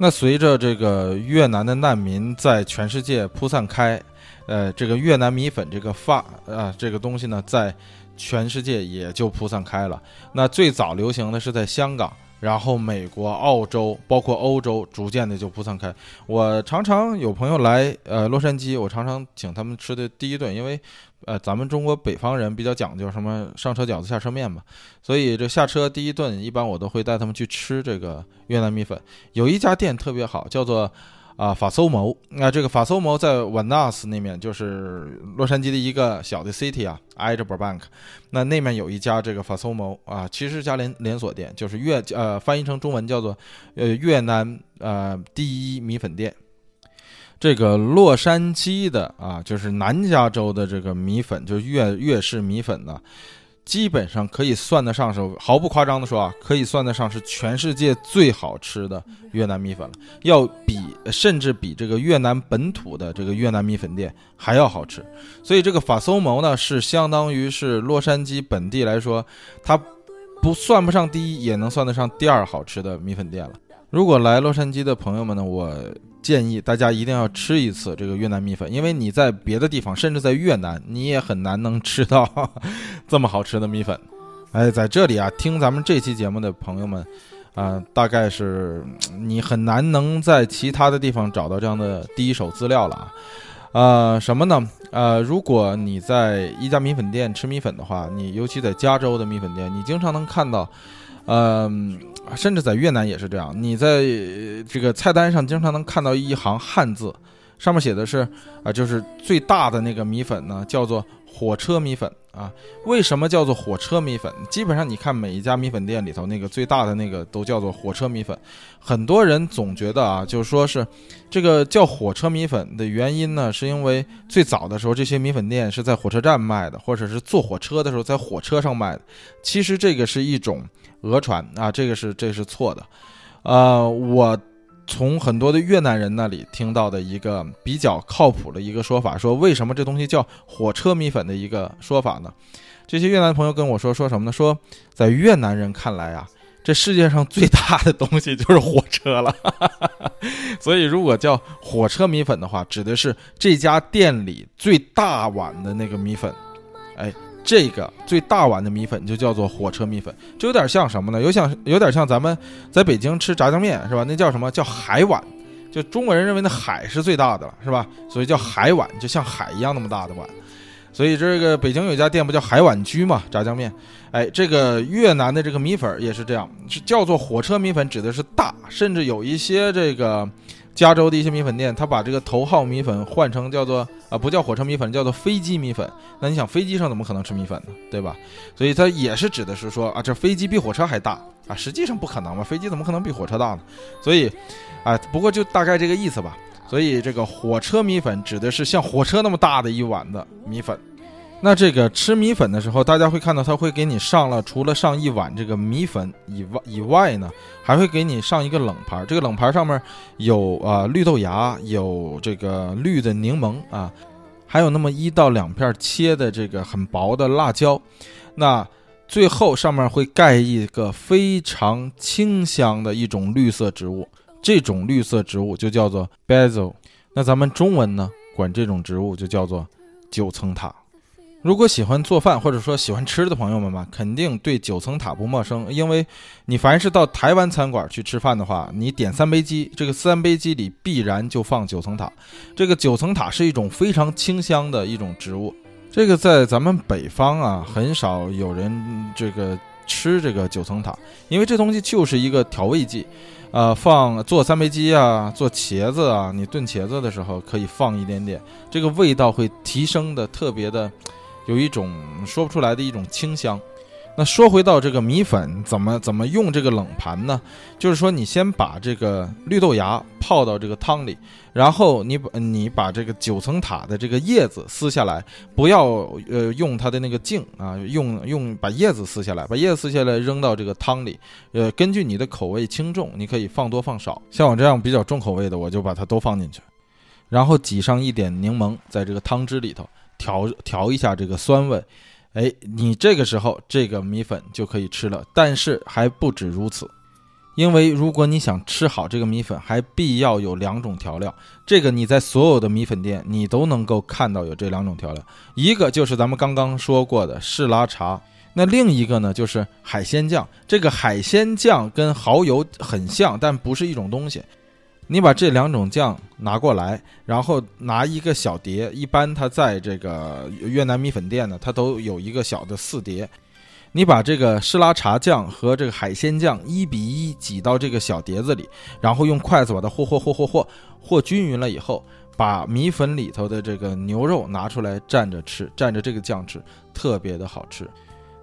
S1: 那随着这个越南的难民在全世界铺散开，呃，这个越南米粉这个发啊这个东西呢，在全世界也就铺散开了。那最早流行的是在香港。然后美国、澳洲，包括欧洲，逐渐的就铺散开。我常常有朋友来呃洛杉矶，我常常请他们吃的第一顿，因为呃咱们中国北方人比较讲究什么上车饺子下车面嘛，所以这下车第一顿一般我都会带他们去吃这个 (laughs) 越南米粉。有一家店特别好，叫做啊法搜牟。那这个法搜牟在 Vanas 那面，就是洛杉矶的一个小的 city 啊，挨着 Burbank。那那面有一家这个法搜牟啊，其实家连连锁店，就是越呃翻译成中文叫做呃越南呃第一米粉店。这个洛杉矶的啊，就是南加州的这个米粉，就是粤粤式米粉呢，基本上可以算得上是毫不夸张的说啊，可以算得上是全世界最好吃的越南米粉了，要比甚至比这个越南本土的这个越南米粉店还要好吃。所以这个法搜牟呢，是相当于是洛杉矶本地来说，它不算不上第一，也能算得上第二好吃的米粉店了。如果来洛杉矶的朋友们呢，我。建议大家一定要吃一次这个越南米粉，因为你在别的地方，甚至在越南，你也很难能吃到 (laughs) 这么好吃的米粉。哎，在这里啊，听咱们这期节目的朋友们，啊，大概是你很难能在其他的地方找到这样的第一手资料了啊。呃，什么呢？呃，如果你在一家米粉店吃米粉的话，你尤其在加州的米粉店，你经常能看到。嗯，甚至在越南也是这样。你在这个菜单上经常能看到一行汉字，上面写的是啊，就是最大的那个米粉呢，叫做火车米粉啊。为什么叫做火车米粉？基本上你看每一家米粉店里头那个最大的那个都叫做火车米粉。很多人总觉得啊，就是说是这个叫火车米粉的原因呢，是因为最早的时候这些米粉店是在火车站卖的，或者是坐火车的时候在火车上卖的。其实这个是一种。讹传啊，这个是这是错的，呃，我从很多的越南人那里听到的一个比较靠谱的一个说法，说为什么这东西叫火车米粉的一个说法呢？这些越南朋友跟我说说什么呢？说在越南人看来啊，这世界上最大的东西就是火车了，(laughs) 所以如果叫火车米粉的话，指的是这家店里最大碗的那个米粉，哎。这个最大碗的米粉就叫做火车米粉，就有点像什么呢？有像有点像咱们在北京吃炸酱面是吧？那叫什么叫海碗？就中国人认为那海是最大的了是吧？所以叫海碗，就像海一样那么大的碗。所以这个北京有一家店不叫海碗居嘛？炸酱面。哎，这个越南的这个米粉也是这样，是叫做火车米粉，指的是大，甚至有一些这个。加州的一些米粉店，他把这个头号米粉换成叫做啊，不叫火车米粉，叫做飞机米粉。那你想，飞机上怎么可能吃米粉呢？对吧？所以它也是指的是说啊，这飞机比火车还大啊，实际上不可能嘛，飞机怎么可能比火车大呢？所以，啊，不过就大概这个意思吧。所以这个火车米粉指的是像火车那么大的一碗的米粉。那这个吃米粉的时候，大家会看到他会给你上了，除了上一碗这个米粉以外以外呢，还会给你上一个冷盘。这个冷盘上面有啊绿豆芽，有这个绿的柠檬啊，还有那么一到两片切的这个很薄的辣椒。那最后上面会盖一个非常清香的一种绿色植物，这种绿色植物就叫做 basil。那咱们中文呢，管这种植物就叫做九层塔。如果喜欢做饭或者说喜欢吃的朋友们嘛，肯定对九层塔不陌生。因为你凡是到台湾餐馆去吃饭的话，你点三杯鸡，这个三杯鸡里必然就放九层塔。这个九层塔是一种非常清香的一种植物。这个在咱们北方啊，很少有人这个吃这个九层塔，因为这东西就是一个调味剂。呃，放做三杯鸡啊，做茄子啊，你炖茄子的时候可以放一点点，这个味道会提升的特别的。有一种说不出来的一种清香。那说回到这个米粉，怎么怎么用这个冷盘呢？就是说，你先把这个绿豆芽泡到这个汤里，然后你把你把这个九层塔的这个叶子撕下来，不要呃用它的那个茎啊，用用把叶子撕下来，把叶子撕下来扔到这个汤里。呃，根据你的口味轻重，你可以放多放少。像我这样比较重口味的，我就把它都放进去，然后挤上一点柠檬在这个汤汁里头。调调一下这个酸味，哎，你这个时候这个米粉就可以吃了。但是还不止如此，因为如果你想吃好这个米粉，还必要有两种调料。这个你在所有的米粉店你都能够看到有这两种调料，一个就是咱们刚刚说过的士拉茶，那另一个呢就是海鲜酱。这个海鲜酱跟蚝油很像，但不是一种东西。你把这两种酱拿过来，然后拿一个小碟，一般它在这个越南米粉店呢，它都有一个小的四碟。你把这个湿拉茶酱和这个海鲜酱一比一挤到这个小碟子里，然后用筷子把它和和和和和和均匀了以后，把米粉里头的这个牛肉拿出来蘸着吃，蘸着这个酱吃，特别的好吃。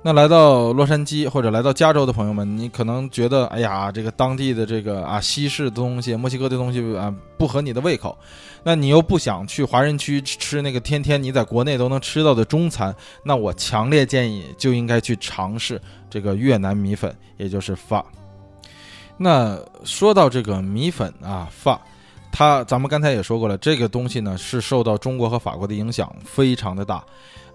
S1: 那来到洛杉矶或者来到加州的朋友们，你可能觉得，哎呀，这个当地的这个啊西式的东西、墨西哥的东西啊不合你的胃口，那你又不想去华人区吃那个天天你在国内都能吃到的中餐，那我强烈建议就应该去尝试这个越南米粉，也就是发。那说到这个米粉啊发，它咱们刚才也说过了，这个东西呢是受到中国和法国的影响非常的大。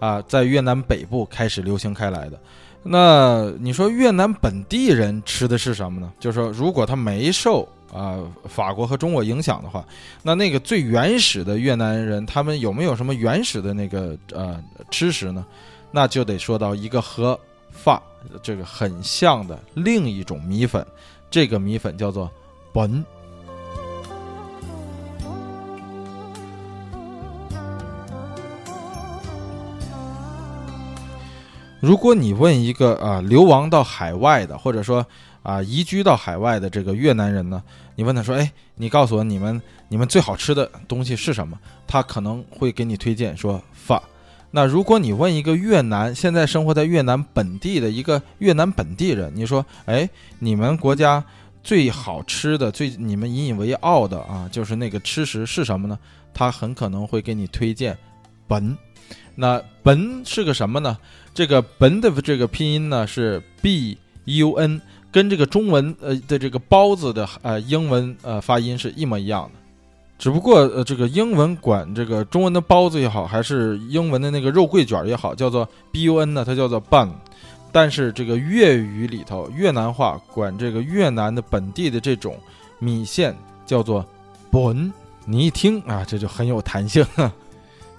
S1: 啊，在越南北部开始流行开来的。那你说越南本地人吃的是什么呢？就是说，如果他没受啊法国和中国影响的话，那那个最原始的越南人，他们有没有什么原始的那个呃吃食呢？那就得说到一个和发这个很像的另一种米粉，这个米粉叫做本。如果你问一个啊流亡到海外的，或者说啊移居到海外的这个越南人呢，你问他说：“哎，你告诉我你们你们最好吃的东西是什么？”他可能会给你推荐说“发”。那如果你问一个越南现在生活在越南本地的一个越南本地人，你说：“哎，你们国家最好吃的、最你们引以为傲的啊，就是那个吃食是什么呢？”他很可能会给你推荐“本”。那“本”是个什么呢？这个“本”的这个拼音呢是 b u n，跟这个中文呃的这个包子的呃英文呃发音是一模一样的，只不过呃这个英文管这个中文的包子也好，还是英文的那个肉桂卷也好，叫做 b u n 呢，它叫做 bun，但是这个粤语里头越南话管这个越南的本地的这种米线叫做 bun，你一听啊，这就很有弹性。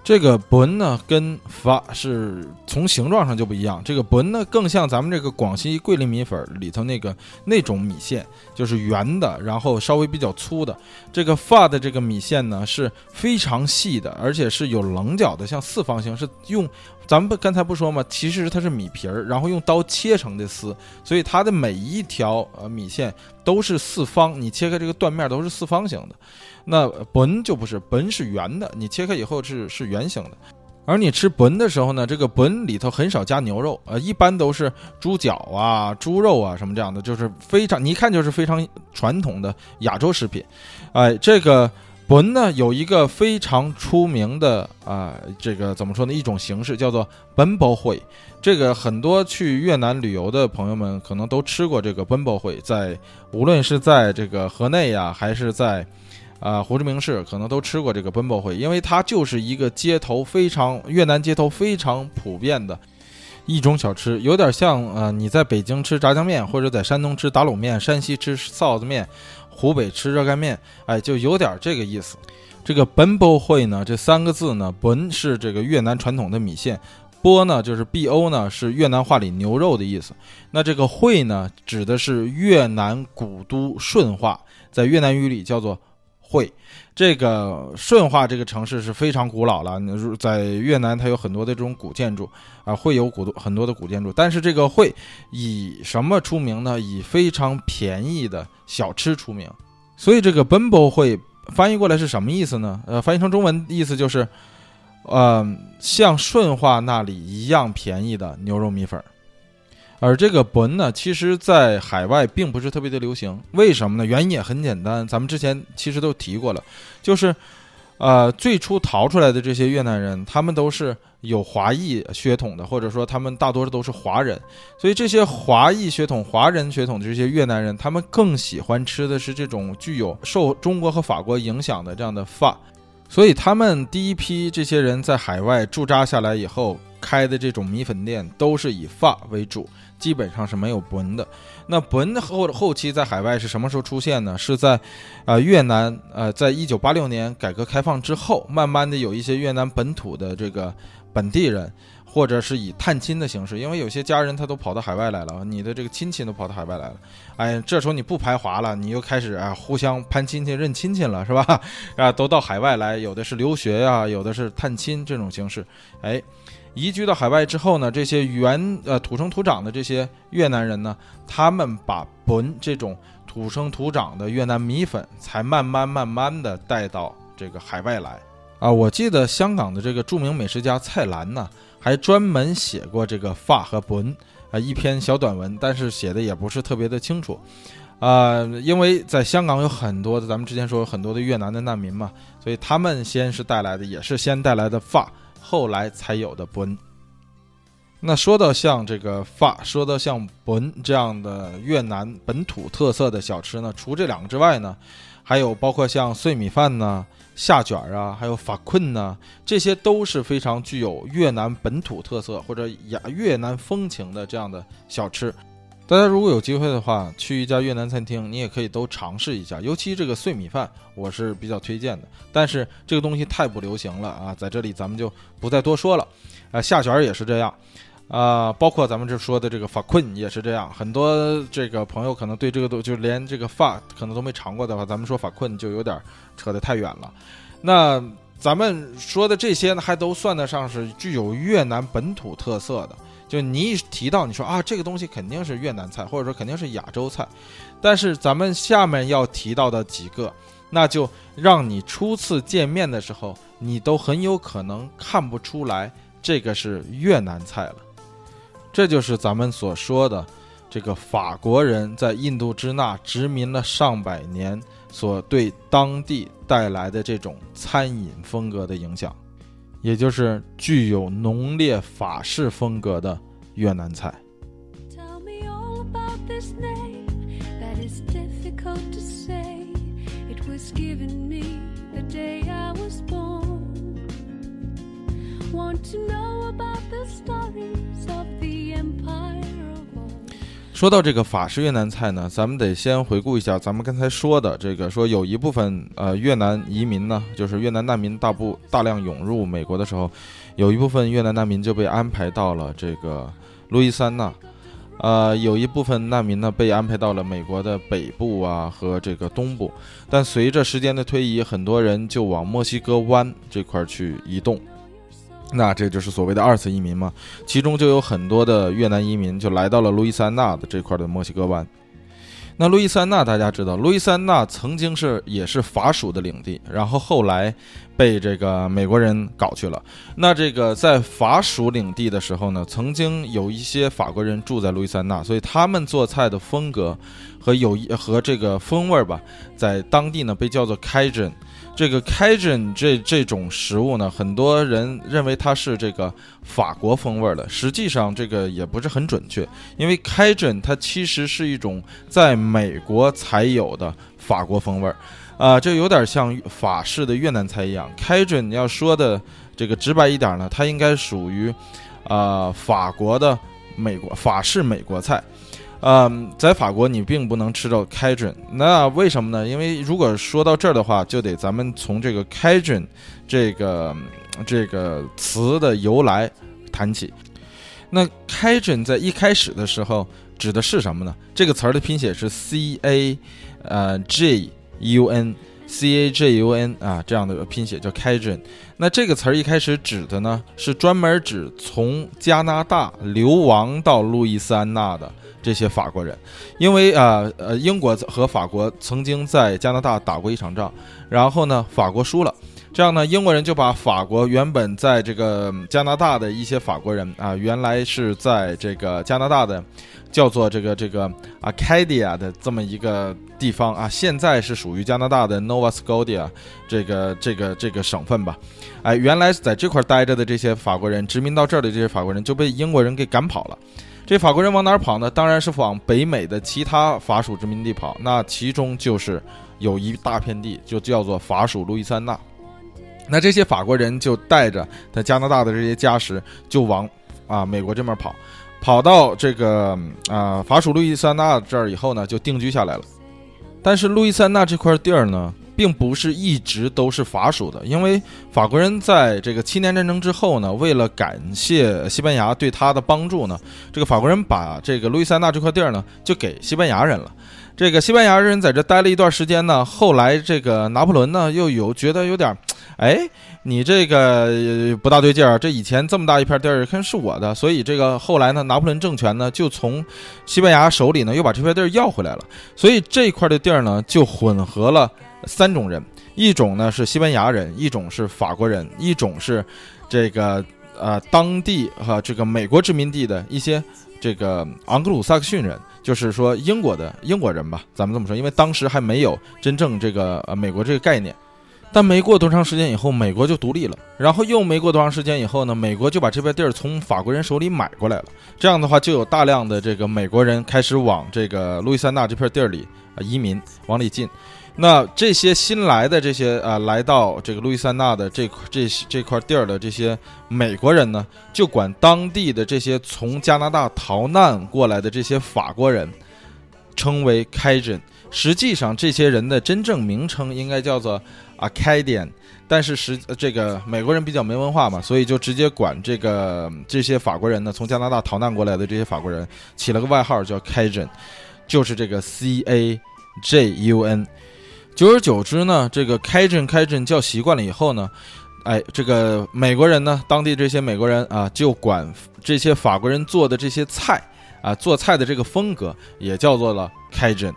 S1: 这个本呢跟发是从形状上就不一样，这个本呢更像咱们这个广西桂林米粉里头那个那种米线，就是圆的，然后稍微比较粗的。这个发的这个米线呢是非常细的，而且是有棱角的，像四方形，是用咱们不刚才不说吗？其实它是米皮儿，然后用刀切成的丝，所以它的每一条呃米线都是四方，你切开这个断面都是四方形的。那本就不是，本是圆的，你切开以后是是圆形的。而你吃本的时候呢，这个本里头很少加牛肉，呃，一般都是猪脚啊、猪肉啊什么这样的，就是非常，你一看就是非常传统的亚洲食品。哎，这个本呢有一个非常出名的啊，这个怎么说呢？一种形式叫做奔包会。这个很多去越南旅游的朋友们可能都吃过这个奔包会，在无论是在这个河内呀，还是在。啊，胡志明市可能都吃过这个奔波会，因为它就是一个街头非常越南街头非常普遍的一种小吃，有点像呃你在北京吃炸酱面，或者在山东吃打卤面，山西吃臊子面，湖北吃热干面，哎，就有点这个意思。这个本波会呢，这三个字呢，本是这个越南传统的米线，波呢就是 b o 呢是越南话里牛肉的意思，那这个会呢指的是越南古都顺化，在越南语里叫做。会，这个顺化这个城市是非常古老了。在越南，它有很多的这种古建筑啊，会有古很多的古建筑。但是这个会以什么出名呢？以非常便宜的小吃出名。所以这个 Bumbo 会翻译过来是什么意思呢？呃，翻译成中文意思就是，呃，像顺化那里一样便宜的牛肉米粉。而这个本呢，其实在海外并不是特别的流行，为什么呢？原因也很简单，咱们之前其实都提过了，就是，呃，最初逃出来的这些越南人，他们都是有华裔血统的，或者说他们大多数都是华人，所以这些华裔血统、华人血统的这些越南人，他们更喜欢吃的是这种具有受中国和法国影响的这样的发，所以他们第一批这些人在海外驻扎下来以后开的这种米粉店，都是以发为主。基本上是没有本的，那本后后期在海外是什么时候出现呢？是在，呃越南，呃在一九八六年改革开放之后，慢慢的有一些越南本土的这个本地人，或者是以探亲的形式，因为有些家人他都跑到海外来了，你的这个亲戚都跑到海外来了，哎，这时候你不排华了，你又开始啊互相攀亲戚认亲戚了，是吧？啊，都到海外来，有的是留学呀，有的是探亲这种形式，哎。移居到海外之后呢，这些原呃土生土长的这些越南人呢，他们把本这种土生土长的越南米粉，才慢慢慢慢的带到这个海外来。啊，我记得香港的这个著名美食家蔡澜呢，还专门写过这个发和本啊一篇小短文，但是写的也不是特别的清楚。啊，因为在香港有很多的，咱们之前说有很多的越南的难民嘛，所以他们先是带来的，也是先带来的发，后来才有的本。那说到像这个发，说到像本这样的越南本土特色的小吃呢，除这两个之外呢，还有包括像碎米饭呢。下卷儿啊，还有法困呢，这些都是非常具有越南本土特色或者亚越南风情的这样的小吃。大家如果有机会的话，去一家越南餐厅，你也可以都尝试一下。尤其这个碎米饭，我是比较推荐的。但是这个东西太不流行了啊，在这里咱们就不再多说了。啊，下卷儿也是这样。啊，包括咱们这说的这个法困也是这样，很多这个朋友可能对这个都就连这个发可能都没尝过的话，咱们说法困就有点扯得太远了。那咱们说的这些呢，还都算得上是具有越南本土特色的。就你一提到你说啊，这个东西肯定是越南菜，或者说肯定是亚洲菜，但是咱们下面要提到的几个，那就让你初次见面的时候，你都很有可能看不出来这个是越南菜了。这就是咱们所说的，这个法国人在印度支那殖民了上百年，所对当地带来的这种餐饮风格的影响，也就是具有浓烈法式风格的越南菜。说到这个法式越南菜呢，咱们得先回顾一下咱们刚才说的这个，说有一部分呃越南移民呢，就是越南难民大部大量涌入美国的时候，有一部分越南难民就被安排到了这个路易斯安那，呃，有一部分难民呢被安排到了美国的北部啊和这个东部，但随着时间的推移，很多人就往墨西哥湾这块去移动。那这就是所谓的二次移民嘛，其中就有很多的越南移民就来到了路易斯安那的这块的墨西哥湾。那路易斯安那大家知道，路易斯安那曾经是也是法属的领地，然后后来被这个美国人搞去了。那这个在法属领地的时候呢，曾经有一些法国人住在路易斯安那，所以他们做菜的风格和有和这个风味吧，在当地呢被叫做 Cajun。这个 Cajun 这这种食物呢，很多人认为它是这个法国风味的，实际上这个也不是很准确，因为 Cajun 它其实是一种在美国才有的法国风味儿，啊，这有点像法式的越南菜一样。Cajun 要说的这个直白一点呢，它应该属于啊法国的美国法式美国菜。嗯，在法国你并不能吃到开准那为什么呢？因为如果说到这儿的话，就得咱们从这个开准这个这个词的由来谈起。那开准在一开始的时候指的是什么呢？这个词儿的拼写是 C A 呃 J U N C A J U N 啊，这样的拼写叫 Cajun。那这个词儿一开始指的呢，是专门指从加拿大流亡到路易斯安那的。这些法国人，因为啊呃，英国和法国曾经在加拿大打过一场仗，然后呢，法国输了，这样呢，英国人就把法国原本在这个加拿大的一些法国人啊，原来是在这个加拿大的，叫做这个这个 Acadia 的这么一个地方啊，现在是属于加拿大的 Nova Scotia 这个这个这个省份吧，哎，原来在这块待着的这些法国人，殖民到这儿的这些法国人就被英国人给赶跑了。这法国人往哪儿跑呢？当然是往北美的其他法属殖民地跑。那其中就是有一大片地，就叫做法属路易斯安那。那这些法国人就带着在加拿大的这些家什，就往啊美国这边跑，跑到这个啊法属路易斯安那这儿以后呢，就定居下来了。但是路易斯安那这块地儿呢？并不是一直都是法属的，因为法国人在这个七年战争之后呢，为了感谢西班牙对他的帮助呢，这个法国人把这个路易斯安那这块地儿呢，就给西班牙人了。这个西班牙人在这待了一段时间呢，后来这个拿破仑呢，又有觉得有点哎，你这个不大对劲儿，这以前这么大一片地儿，看是我的，所以这个后来呢，拿破仑政权呢就从西班牙手里呢又把这片地儿要回来了，所以这块的地儿呢就混合了三种人，一种呢是西班牙人，一种是法国人，一种是这个呃当地和这个美国殖民地的一些这个昂格鲁萨克逊人。就是说英国的英国人吧，咱们这么说，因为当时还没有真正这个呃美国这个概念，但没过多长时间以后，美国就独立了，然后又没过多长时间以后呢，美国就把这片地儿从法国人手里买过来了，这样的话就有大量的这个美国人开始往这个路易斯安那这片地儿里啊移民往里进。那这些新来的这些啊，来到这个路易斯安那的这这这块地儿的这些美国人呢，就管当地的这些从加拿大逃难过来的这些法国人称为 Cajun。实际上，这些人的真正名称应该叫做 Acadian，但是实这个美国人比较没文化嘛，所以就直接管这个这些法国人呢，从加拿大逃难过来的这些法国人起了个外号叫 Cajun，就是这个 C A J U N。久而久之呢，这个 Cajun Cajun 叫习惯了以后呢，哎，这个美国人呢，当地这些美国人啊，就管这些法国人做的这些菜啊，做菜的这个风格也叫做了 Cajun。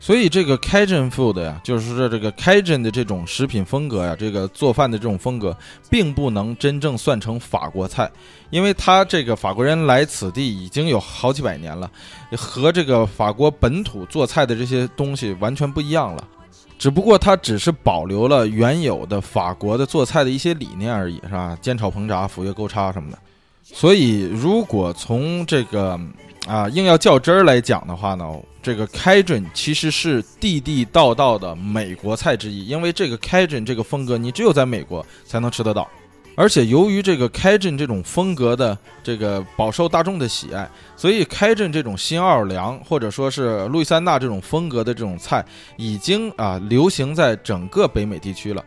S1: 所以这个开镇 food 呀，就是说这个开镇的这种食品风格呀，这个做饭的这种风格，并不能真正算成法国菜，因为他这个法国人来此地已经有好几百年了，和这个法国本土做菜的这些东西完全不一样了。只不过它只是保留了原有的法国的做菜的一些理念而已，是吧？煎炒烹炸、斧钺钩叉什么的。所以，如果从这个啊硬要较真儿来讲的话呢，这个 Cajun 其实是地地道道的美国菜之一，因为这个 Cajun 这个风格，你只有在美国才能吃得到。而且由于这个 Cajun 这种风格的这个饱受大众的喜爱，所以开镇这种新奥尔良或者说是路易斯安那这种风格的这种菜，已经啊流行在整个北美地区了。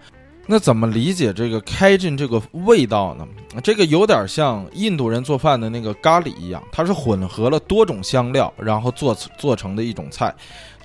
S1: 那怎么理解这个开进这个味道呢？这个有点像印度人做饭的那个咖喱一样，它是混合了多种香料，然后做做成的一种菜。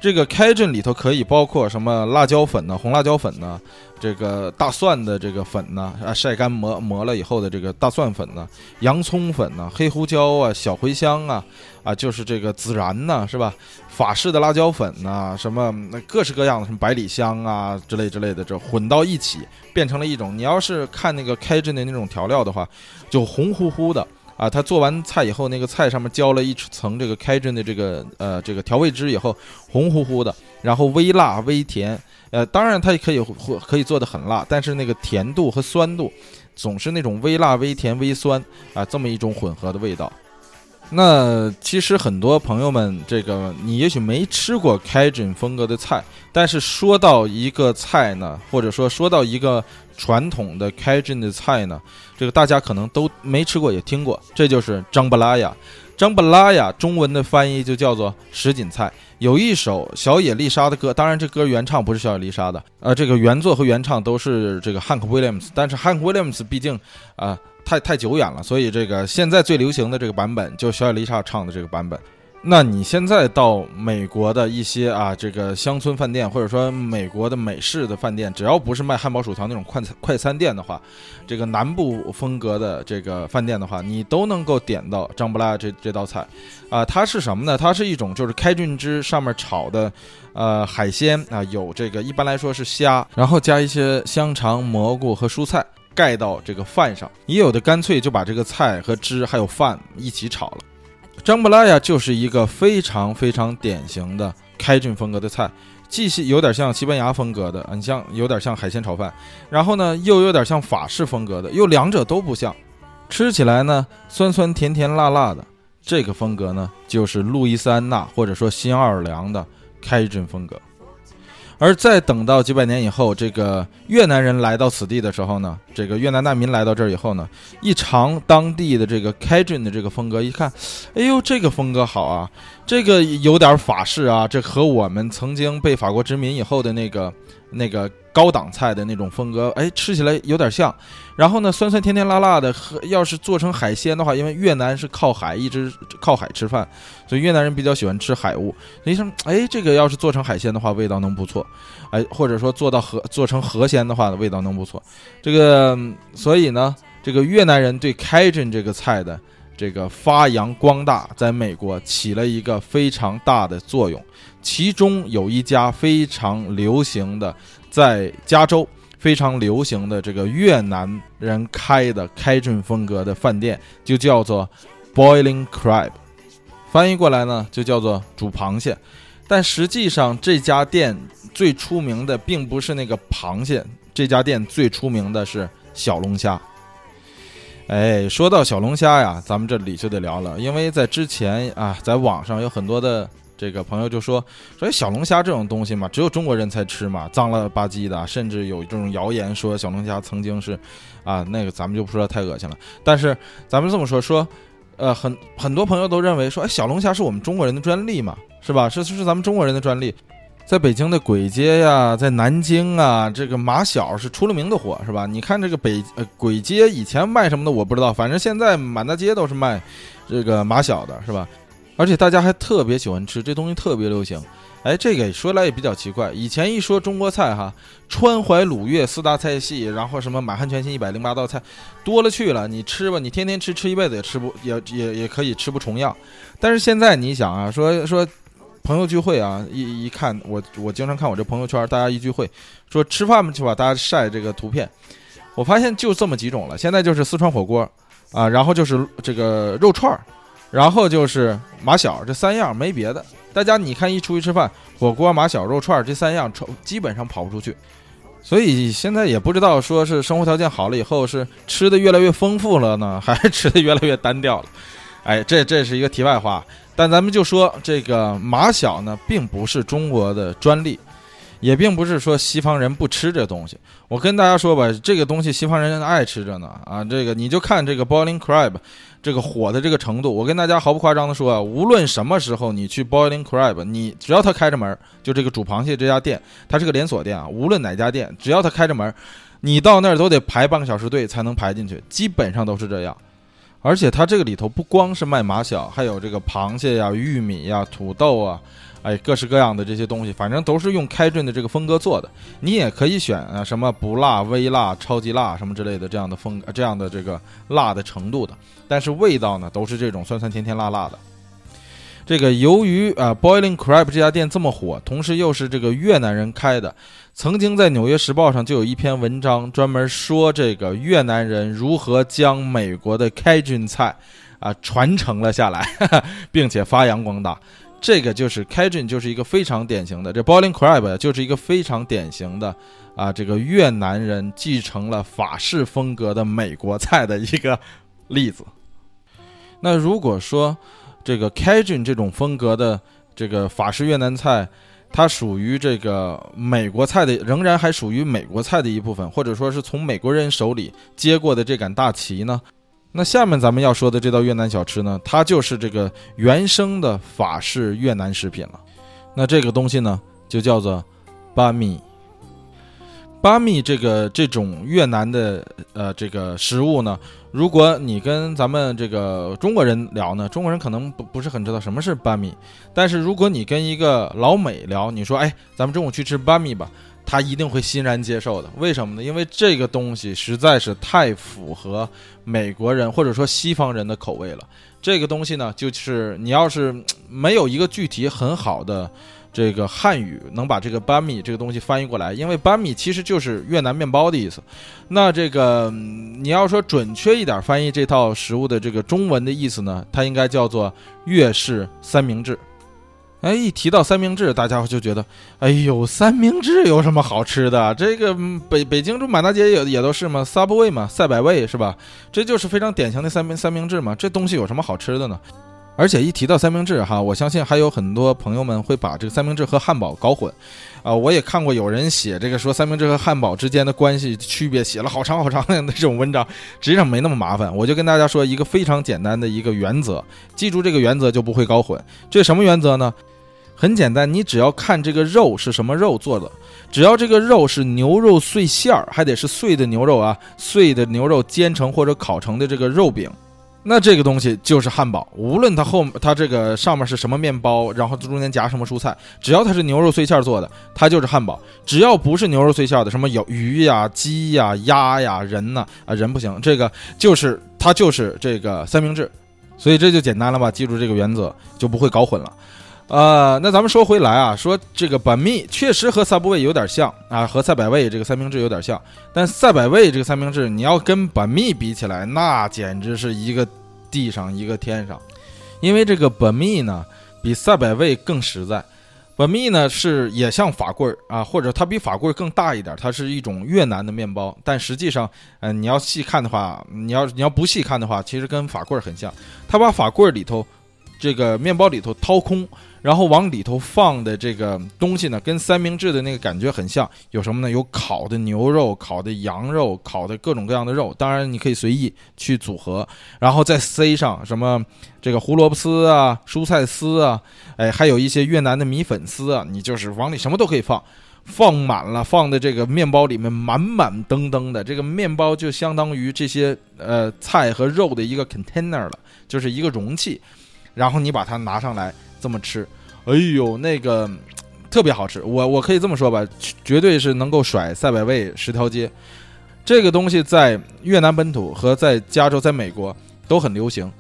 S1: 这个开阵里头可以包括什么辣椒粉呢？红辣椒粉呢？这个大蒜的这个粉呢？啊，晒干磨磨了以后的这个大蒜粉呢？洋葱粉呢？黑胡椒啊？小茴香啊？啊，就是这个孜然呢？是吧？法式的辣椒粉呢？什么各式各样的什么百里香啊之类之类的，这混到一起变成了一种。你要是看那个开阵的那种调料的话，就红乎乎的。啊，他做完菜以后，那个菜上面浇了一层这个开珍的这个呃这个调味汁以后，红乎乎的，然后微辣微甜，呃，当然它也可以可以做的很辣，但是那个甜度和酸度总是那种微辣微甜微酸啊，这么一种混合的味道。那其实很多朋友们，这个你也许没吃过开镇风格的菜，但是说到一个菜呢，或者说说到一个传统的开镇的菜呢，这个大家可能都没吃过也听过，这就是张布拉雅。张布拉雅中文的翻译就叫做什锦菜。有一首小野丽莎的歌，当然这歌原唱不是小野丽莎的，呃，这个原作和原唱都是这个 Hank Williams，，但是 Hank Williams 毕竟啊。太太久远了，所以这个现在最流行的这个版本，就小野丽莎唱的这个版本。那你现在到美国的一些啊，这个乡村饭店，或者说美国的美式的饭店，只要不是卖汉堡薯条那种快餐快餐店的话，这个南部风格的这个饭店的话，你都能够点到张布拉这这道菜。啊，它是什么呢？它是一种就是开菌汁上面炒的，呃，海鲜啊，有这个一般来说是虾，然后加一些香肠、蘑菇和蔬菜。盖到这个饭上，也有的干脆就把这个菜和汁还有饭一起炒了。张布拉呀，就是一个非常非常典型的开郡风格的菜，既是有点像西班牙风格的，你像有点像海鲜炒饭，然后呢又有点像法式风格的，又两者都不像，吃起来呢酸酸甜甜辣辣的，这个风格呢就是路易斯安那或者说新奥尔良的开郡风格。而再等到几百年以后，这个越南人来到此地的时候呢，这个越南难民来到这儿以后呢，一尝当地的这个 Cajun 的这个风格，一看，哎呦，这个风格好啊，这个有点法式啊，这和我们曾经被法国殖民以后的那个那个高档菜的那种风格，哎，吃起来有点像。然后呢，酸酸甜甜辣辣的，和要是做成海鲜的话，因为越南是靠海，一直靠海吃饭，所以越南人比较喜欢吃海物。你说，哎，这个要是做成海鲜的话，味道能不错，哎，或者说做到河做成河鲜的话，味道能不错。这个，所以呢，这个越南人对开镇这个菜的这个发扬光大，在美国起了一个非常大的作用。其中有一家非常流行的，在加州非常流行的这个越南人开的开镇风格的饭店，就叫做 Boiling Crab，翻译过来呢就叫做煮螃蟹。但实际上这家店最出名的并不是那个螃蟹，这家店最出名的是小龙虾。哎，说到小龙虾呀，咱们这里就得聊了，因为在之前啊，在网上有很多的。这个朋友就说：“说小龙虾这种东西嘛，只有中国人才吃嘛，脏了吧唧的，甚至有这种谣言说小龙虾曾经是，啊，那个咱们就不说太恶心了。但是咱们这么说说，呃，很很多朋友都认为说，哎，小龙虾是我们中国人的专利嘛，是吧？是是咱们中国人的专利。在北京的簋街呀，在南京啊，这个马小是出了名的火，是吧？你看这个北呃簋街以前卖什么的我不知道，反正现在满大街都是卖这个马小的，是吧？”而且大家还特别喜欢吃这东西，特别流行。哎，这个说来也比较奇怪。以前一说中国菜，哈，川淮鲁粤四大菜系，然后什么满汉全席一百零八道菜，多了去了。你吃吧，你天天吃，吃一辈子也吃不，也也也可以吃不重样。但是现在你想啊，说说朋友聚会啊，一一看我我经常看我这朋友圈，大家一聚会说吃饭去吧，大家晒这个图片，我发现就这么几种了。现在就是四川火锅啊，然后就是这个肉串儿。然后就是马小这三样没别的，大家你看一出去吃饭，火锅、马小肉串这三样，基本上跑不出去。所以现在也不知道说是生活条件好了以后是吃的越来越丰富了呢，还是吃的越来越单调了。哎，这这是一个题外话。但咱们就说这个马小呢，并不是中国的专利，也并不是说西方人不吃这东西。我跟大家说吧，这个东西西方人爱吃着呢。啊，这个你就看这个 Boiling Crab。这个火的这个程度，我跟大家毫不夸张的说啊，无论什么时候你去 Boiling Crab，你只要他开着门，就这个煮螃蟹这家店，它是个连锁店啊，无论哪家店，只要他开着门，你到那儿都得排半个小时队才能排进去，基本上都是这样。而且它这个里头不光是卖马小，还有这个螃蟹呀、玉米呀、土豆啊。哎，各式各样的这些东西，反正都是用开镇的这个风格做的。你也可以选啊，什么不辣、微辣、超级辣什么之类的这样的风，这样的这个辣的程度的。但是味道呢，都是这种酸酸甜甜辣辣的。这个由于啊，Boiling Crab 这家店这么火，同时又是这个越南人开的，曾经在《纽约时报》上就有一篇文章专门说这个越南人如何将美国的开郡菜啊传承了下来，(laughs) 并且发扬光大。这个就是 Cajun，就是一个非常典型的，这 Boiling Crab 就是一个非常典型的啊，这个越南人继承了法式风格的美国菜的一个例子。那如果说这个 Cajun 这种风格的这个法式越南菜，它属于这个美国菜的，仍然还属于美国菜的一部分，或者说是从美国人手里接过的这杆大旗呢？那下面咱们要说的这道越南小吃呢，它就是这个原生的法式越南食品了。那这个东西呢，就叫做巴米。巴米这个这种越南的呃这个食物呢，如果你跟咱们这个中国人聊呢，中国人可能不不是很知道什么是巴米。但是如果你跟一个老美聊，你说哎，咱们中午去吃巴米吧。他一定会欣然接受的，为什么呢？因为这个东西实在是太符合美国人或者说西方人的口味了。这个东西呢，就是你要是没有一个具体很好的这个汉语能把这个班米这个东西翻译过来，因为班米其实就是越南面包的意思。那这个你要说准确一点翻译这套食物的这个中文的意思呢，它应该叫做粤式三明治。哎，一提到三明治，大家伙就觉得，哎呦，三明治有什么好吃的？这个北北京中满大街也也都是嘛，Subway 嘛，赛百味是吧？这就是非常典型的三明三明治嘛。这东西有什么好吃的呢？而且一提到三明治哈，我相信还有很多朋友们会把这个三明治和汉堡搞混。啊，我也看过有人写这个说三明治和汉堡之间的关系区别，写了好长好长的那种文章，实际上没那么麻烦。我就跟大家说一个非常简单的一个原则，记住这个原则就不会搞混。这什么原则呢？很简单，你只要看这个肉是什么肉做的，只要这个肉是牛肉碎馅儿，还得是碎的牛肉啊，碎的牛肉煎成或者烤成的这个肉饼。那这个东西就是汉堡，无论它后它这个上面是什么面包，然后中间夹什么蔬菜，只要它是牛肉碎馅儿做的，它就是汉堡。只要不是牛肉碎馅儿的，什么有鱼呀、鸡呀、鸭呀、人呢啊，人不行，这个就是它就是这个三明治。所以这就简单了吧？记住这个原则就不会搞混了。呃，那咱们说回来啊，说这个板蜜确实和 Subway 有点像啊，和赛百味这个三明治有点像。但赛百味这个三明治，你要跟板蜜比起来，那简直是一个地上一个天上。因为这个板蜜呢，比赛百味更实在。板蜜呢是也像法棍儿啊，或者它比法棍儿更大一点，它是一种越南的面包。但实际上，嗯，你要细看的话，你要你要不细看的话，其实跟法棍儿很像。它把法棍儿里头这个面包里头掏空。然后往里头放的这个东西呢，跟三明治的那个感觉很像。有什么呢？有烤的牛肉、烤的羊肉、烤的各种各样的肉。当然你可以随意去组合，然后再塞上什么这个胡萝卜丝啊、蔬菜丝啊，哎，还有一些越南的米粉丝啊。你就是往里什么都可以放，放满了，放的这个面包里面满满登登的。这个面包就相当于这些呃菜和肉的一个 container 了，就是一个容器。然后你把它拿上来。这么吃，哎呦，那个特别好吃。我我可以这么说吧，绝对是能够甩赛百味十条街。这个东西在越南本土和在加州、在美国都很流行。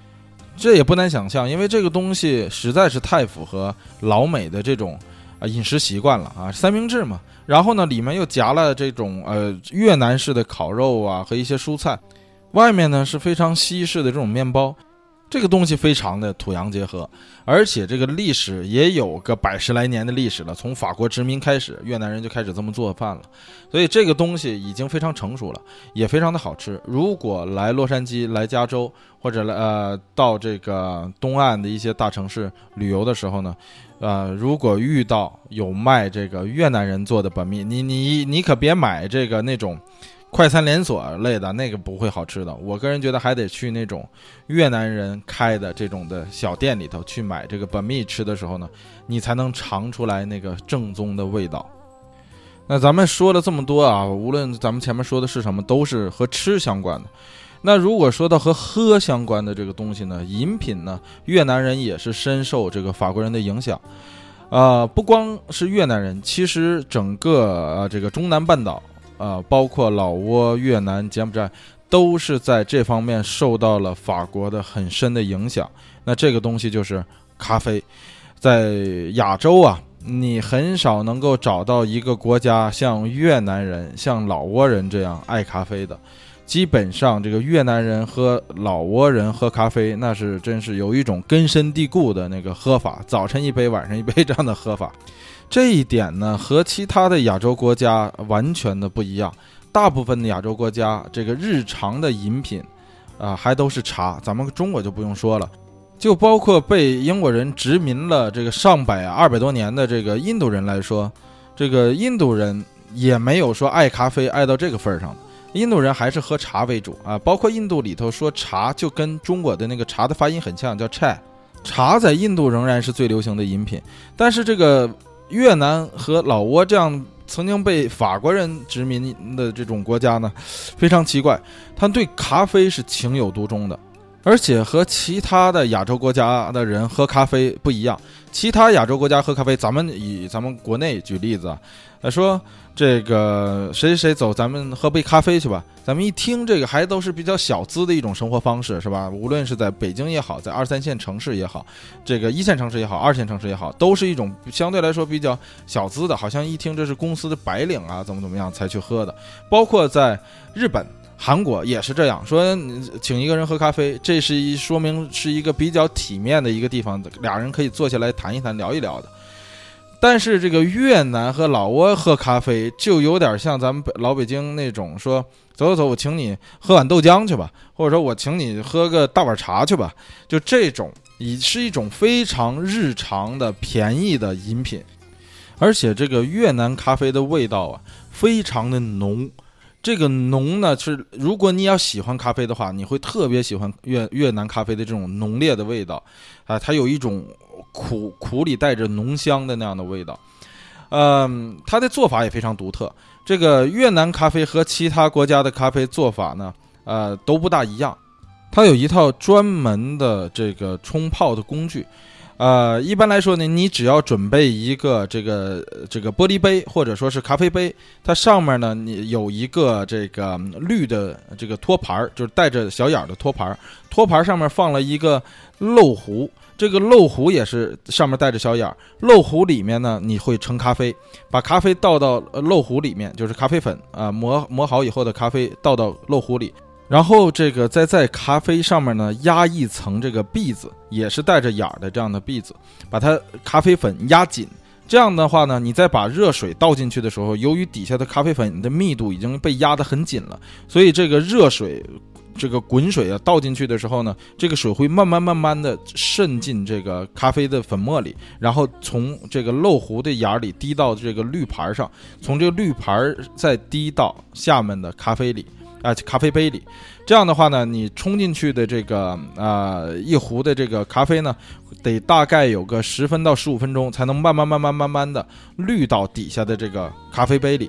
S1: 这也不难想象，因为这个东西实在是太符合老美的这种啊饮食习惯了啊，三明治嘛。然后呢，里面又夹了这种呃越南式的烤肉啊和一些蔬菜，外面呢是非常西式的这种面包。这个东西非常的土洋结合，而且这个历史也有个百十来年的历史了。从法国殖民开始，越南人就开始这么做饭了，所以这个东西已经非常成熟了，也非常的好吃。如果来洛杉矶、来加州或者来呃到这个东岸的一些大城市旅游的时候呢，呃，如果遇到有卖这个越南人做的本蜜，你你你可别买这个那种。快餐连锁类的那个不会好吃的，我个人觉得还得去那种越南人开的这种的小店里头去买这个本蜜吃的时候呢，你才能尝出来那个正宗的味道。那咱们说了这么多啊，无论咱们前面说的是什么，都是和吃相关的。那如果说到和喝相关的这个东西呢，饮品呢，越南人也是深受这个法国人的影响。啊，不光是越南人，其实整个呃这个中南半岛。呃，包括老挝、越南、柬埔寨，都是在这方面受到了法国的很深的影响。那这个东西就是咖啡，在亚洲啊，你很少能够找到一个国家像越南人、像老挝人这样爱咖啡的。基本上，这个越南人喝老挝人喝咖啡，那是真是有一种根深蒂固的那个喝法，早晨一杯，晚上一杯这样的喝法。这一点呢，和其他的亚洲国家完全的不一样。大部分的亚洲国家，这个日常的饮品，啊，还都是茶。咱们中国就不用说了，就包括被英国人殖民了这个上百二百多年的这个印度人来说，这个印度人也没有说爱咖啡爱到这个份儿上。印度人还是喝茶为主啊。包括印度里头说茶，就跟中国的那个茶的发音很像，叫 chai。茶在印度仍然是最流行的饮品，但是这个。越南和老挝这样曾经被法国人殖民的这种国家呢，非常奇怪，他对咖啡是情有独钟的，而且和其他的亚洲国家的人喝咖啡不一样。其他亚洲国家喝咖啡，咱们以咱们国内举例子啊，说这个谁谁谁走，咱们喝杯咖啡去吧。咱们一听这个，还都是比较小资的一种生活方式，是吧？无论是在北京也好，在二三线城市也好，这个一线城市也好，二线城市也好，都是一种相对来说比较小资的，好像一听这是公司的白领啊，怎么怎么样才去喝的。包括在日本。韩国也是这样说，请一个人喝咖啡，这是一说明是一个比较体面的一个地方，俩人可以坐下来谈一谈、聊一聊的。但是这个越南和老挝喝咖啡，就有点像咱们北老北京那种说，走走走，我请你喝碗豆浆去吧，或者说我请你喝个大碗茶去吧，就这种，以是一种非常日常的便宜的饮品，而且这个越南咖啡的味道啊，非常的浓。这个浓呢是，如果你要喜欢咖啡的话，你会特别喜欢越越南咖啡的这种浓烈的味道，啊，它有一种苦苦里带着浓香的那样的味道。嗯，它的做法也非常独特。这个越南咖啡和其他国家的咖啡做法呢，呃，都不大一样。它有一套专门的这个冲泡的工具。呃，一般来说呢，你只要准备一个这个这个玻璃杯或者说是咖啡杯，它上面呢你有一个这个绿的这个托盘儿，就是带着小眼儿的托盘儿，托盘上面放了一个漏壶，这个漏壶也是上面带着小眼儿，漏壶里面呢你会盛咖啡，把咖啡倒到漏壶里面，就是咖啡粉啊磨磨好以后的咖啡倒到漏壶里。然后这个再在咖啡上面呢压一层这个篦子，也是带着眼儿的这样的篦子，把它咖啡粉压紧。这样的话呢，你再把热水倒进去的时候，由于底下的咖啡粉的密度已经被压得很紧了，所以这个热水这个滚水啊倒进去的时候呢，这个水会慢慢慢慢的渗进这个咖啡的粉末里，然后从这个漏壶的眼里滴到这个滤盘上，从这个滤盘再滴到下面的咖啡里。啊，咖啡杯里，这样的话呢，你冲进去的这个啊一壶的这个咖啡呢，得大概有个十分到十五分钟，才能慢慢慢慢慢慢的滤到底下的这个咖啡杯里。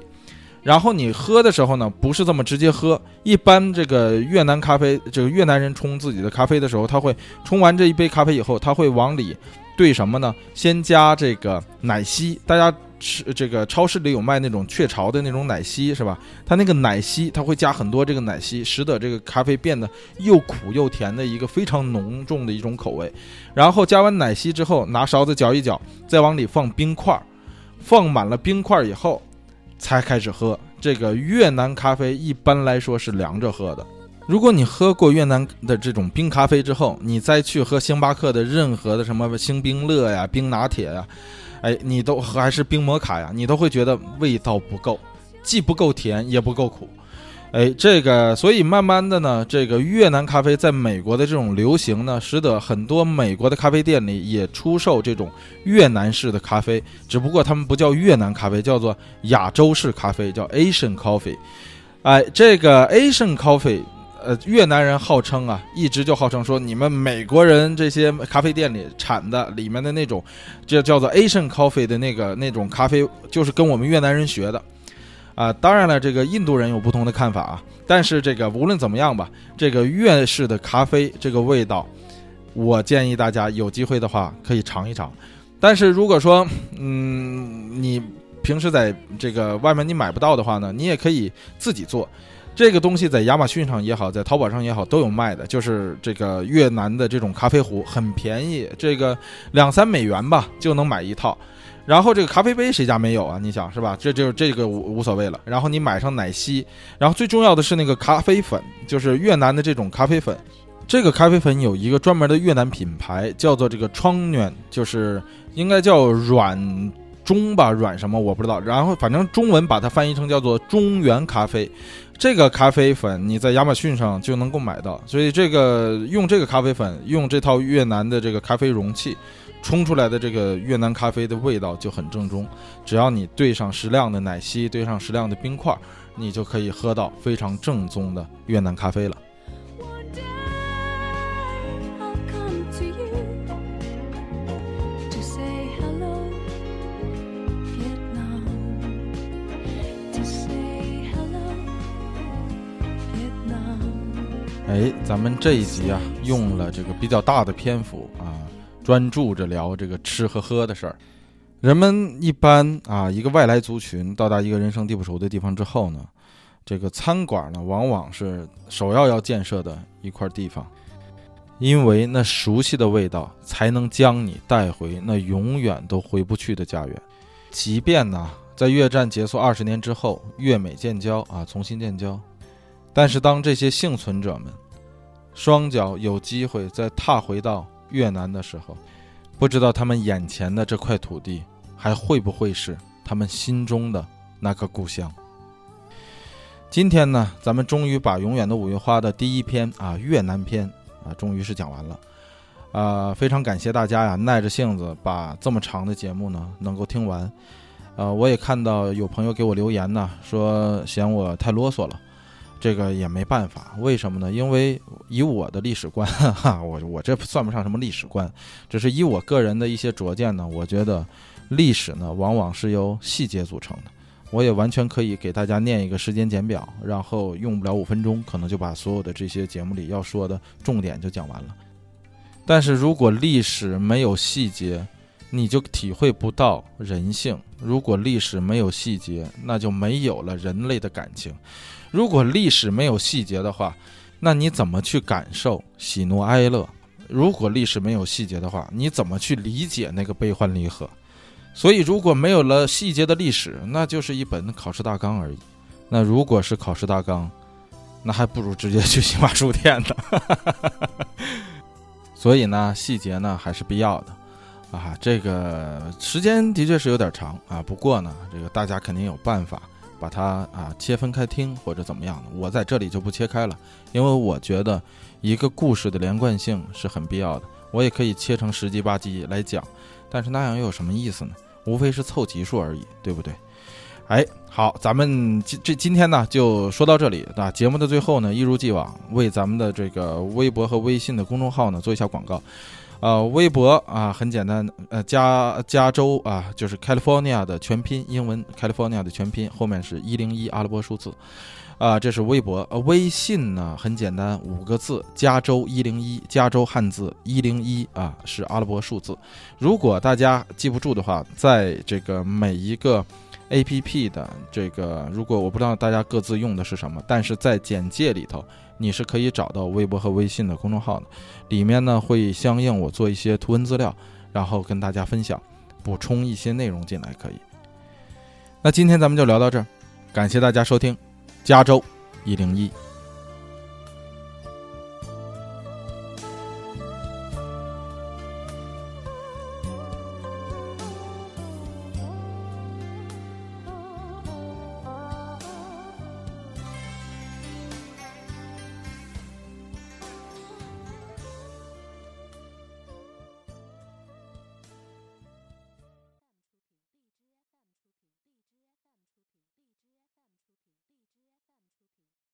S1: 然后你喝的时候呢，不是这么直接喝，一般这个越南咖啡，这个越南人冲自己的咖啡的时候，他会冲完这一杯咖啡以后，他会往里兑什么呢？先加这个奶昔，大家。是这个超市里有卖那种雀巢的那种奶昔，是吧？它那个奶昔，它会加很多这个奶昔，使得这个咖啡变得又苦又甜的一个非常浓重的一种口味。然后加完奶昔之后，拿勺子搅一搅，再往里放冰块儿，放满了冰块以后，才开始喝。这个越南咖啡一般来说是凉着喝的。如果你喝过越南的这种冰咖啡之后，你再去喝星巴克的任何的什么星冰乐呀、冰拿铁呀。哎，你都还是冰摩卡呀？你都会觉得味道不够，既不够甜，也不够苦。哎，这个，所以慢慢的呢，这个越南咖啡在美国的这种流行呢，使得很多美国的咖啡店里也出售这种越南式的咖啡，只不过他们不叫越南咖啡，叫做亚洲式咖啡，叫 Asian Coffee。哎，这个 Asian Coffee。呃，越南人号称啊，一直就号称说，你们美国人这些咖啡店里产的里面的那种，这叫做 Asian Coffee 的那个那种咖啡，就是跟我们越南人学的，啊，当然了，这个印度人有不同的看法啊，但是这个无论怎么样吧，这个越式的咖啡这个味道，我建议大家有机会的话可以尝一尝，但是如果说，嗯，你平时在这个外面你买不到的话呢，你也可以自己做。这个东西在亚马逊上也好，在淘宝上也好，都有卖的。就是这个越南的这种咖啡壶，很便宜，这个两三美元吧就能买一套。然后这个咖啡杯谁家没有啊？你想是吧？这就这个无无所谓了。然后你买上奶昔，然后最重要的是那个咖啡粉，就是越南的这种咖啡粉。这个咖啡粉有一个专门的越南品牌，叫做这个窗暖，就是应该叫软中吧，软什么我不知道。然后反正中文把它翻译成叫做中原咖啡。这个咖啡粉你在亚马逊上就能够买到，所以这个用这个咖啡粉，用这套越南的这个咖啡容器冲出来的这个越南咖啡的味道就很正宗。只要你兑上适量的奶昔，兑上适量的冰块，你就可以喝到非常正宗的越南咖啡了。哎，咱们这一集啊，用了这个比较大的篇幅啊，专注着聊这个吃和喝的事儿。人们一般啊，一个外来族群到达一个人生地不熟的地方之后呢，这个餐馆呢，往往是首要要建设的一块地方，因为那熟悉的味道才能将你带回那永远都回不去的家园。即便呢，在越战结束二十年之后，越美建交啊，重新建交，但是当这些幸存者们。双脚有机会再踏回到越南的时候，不知道他们眼前的这块土地还会不会是他们心中的那个故乡？今天呢，咱们终于把《永远的五月花》的第一篇啊越南篇啊，终于是讲完了。啊，非常感谢大家呀，耐着性子把这么长的节目呢能够听完。呃，我也看到有朋友给我留言呢，说嫌我太啰嗦了。这个也没办法，为什么呢？因为以我的历史观，(laughs) 哈，我我这算不上什么历史观，只是以我个人的一些拙见呢，我觉得历史呢往往是由细节组成的。我也完全可以给大家念一个时间简表，然后用不了五分钟，可能就把所有的这些节目里要说的重点就讲完了。但是如果历史没有细节，你就体会不到人性；如果历史没有细节，那就没有了人类的感情。如果历史没有细节的话，那你怎么去感受喜怒哀乐？如果历史没有细节的话，你怎么去理解那个悲欢离合？所以，如果没有了细节的历史，那就是一本考试大纲而已。那如果是考试大纲，那还不如直接去新华书店呢。(laughs) 所以呢，细节呢还是必要的啊。这个时间的确是有点长啊，不过呢，这个大家肯定有办法。把它啊切分开听或者怎么样的，我在这里就不切开了，因为我觉得一个故事的连贯性是很必要的。我也可以切成十集八集来讲，但是那样又有什么意思呢？无非是凑集数而已，对不对？哎，好，咱们今这今天呢就说到这里。那节目的最后呢，一如既往为咱们的这个微博和微信的公众号呢做一下广告。呃，微博啊，很简单，呃，加加州啊，就是 California 的全拼，英文 California 的全拼，后面是一零一阿拉伯数字，啊，这是微博。呃，微信呢，很简单，五个字，加州一零一，加州汉字一零一啊，是阿拉伯数字。如果大家记不住的话，在这个每一个 APP 的这个，如果我不知道大家各自用的是什么，但是在简介里头。你是可以找到微博和微信的公众号的，里面呢会相应我做一些图文资料，然后跟大家分享，补充一些内容进来可以。那今天咱们就聊到这儿，感谢大家收听，加州一零一。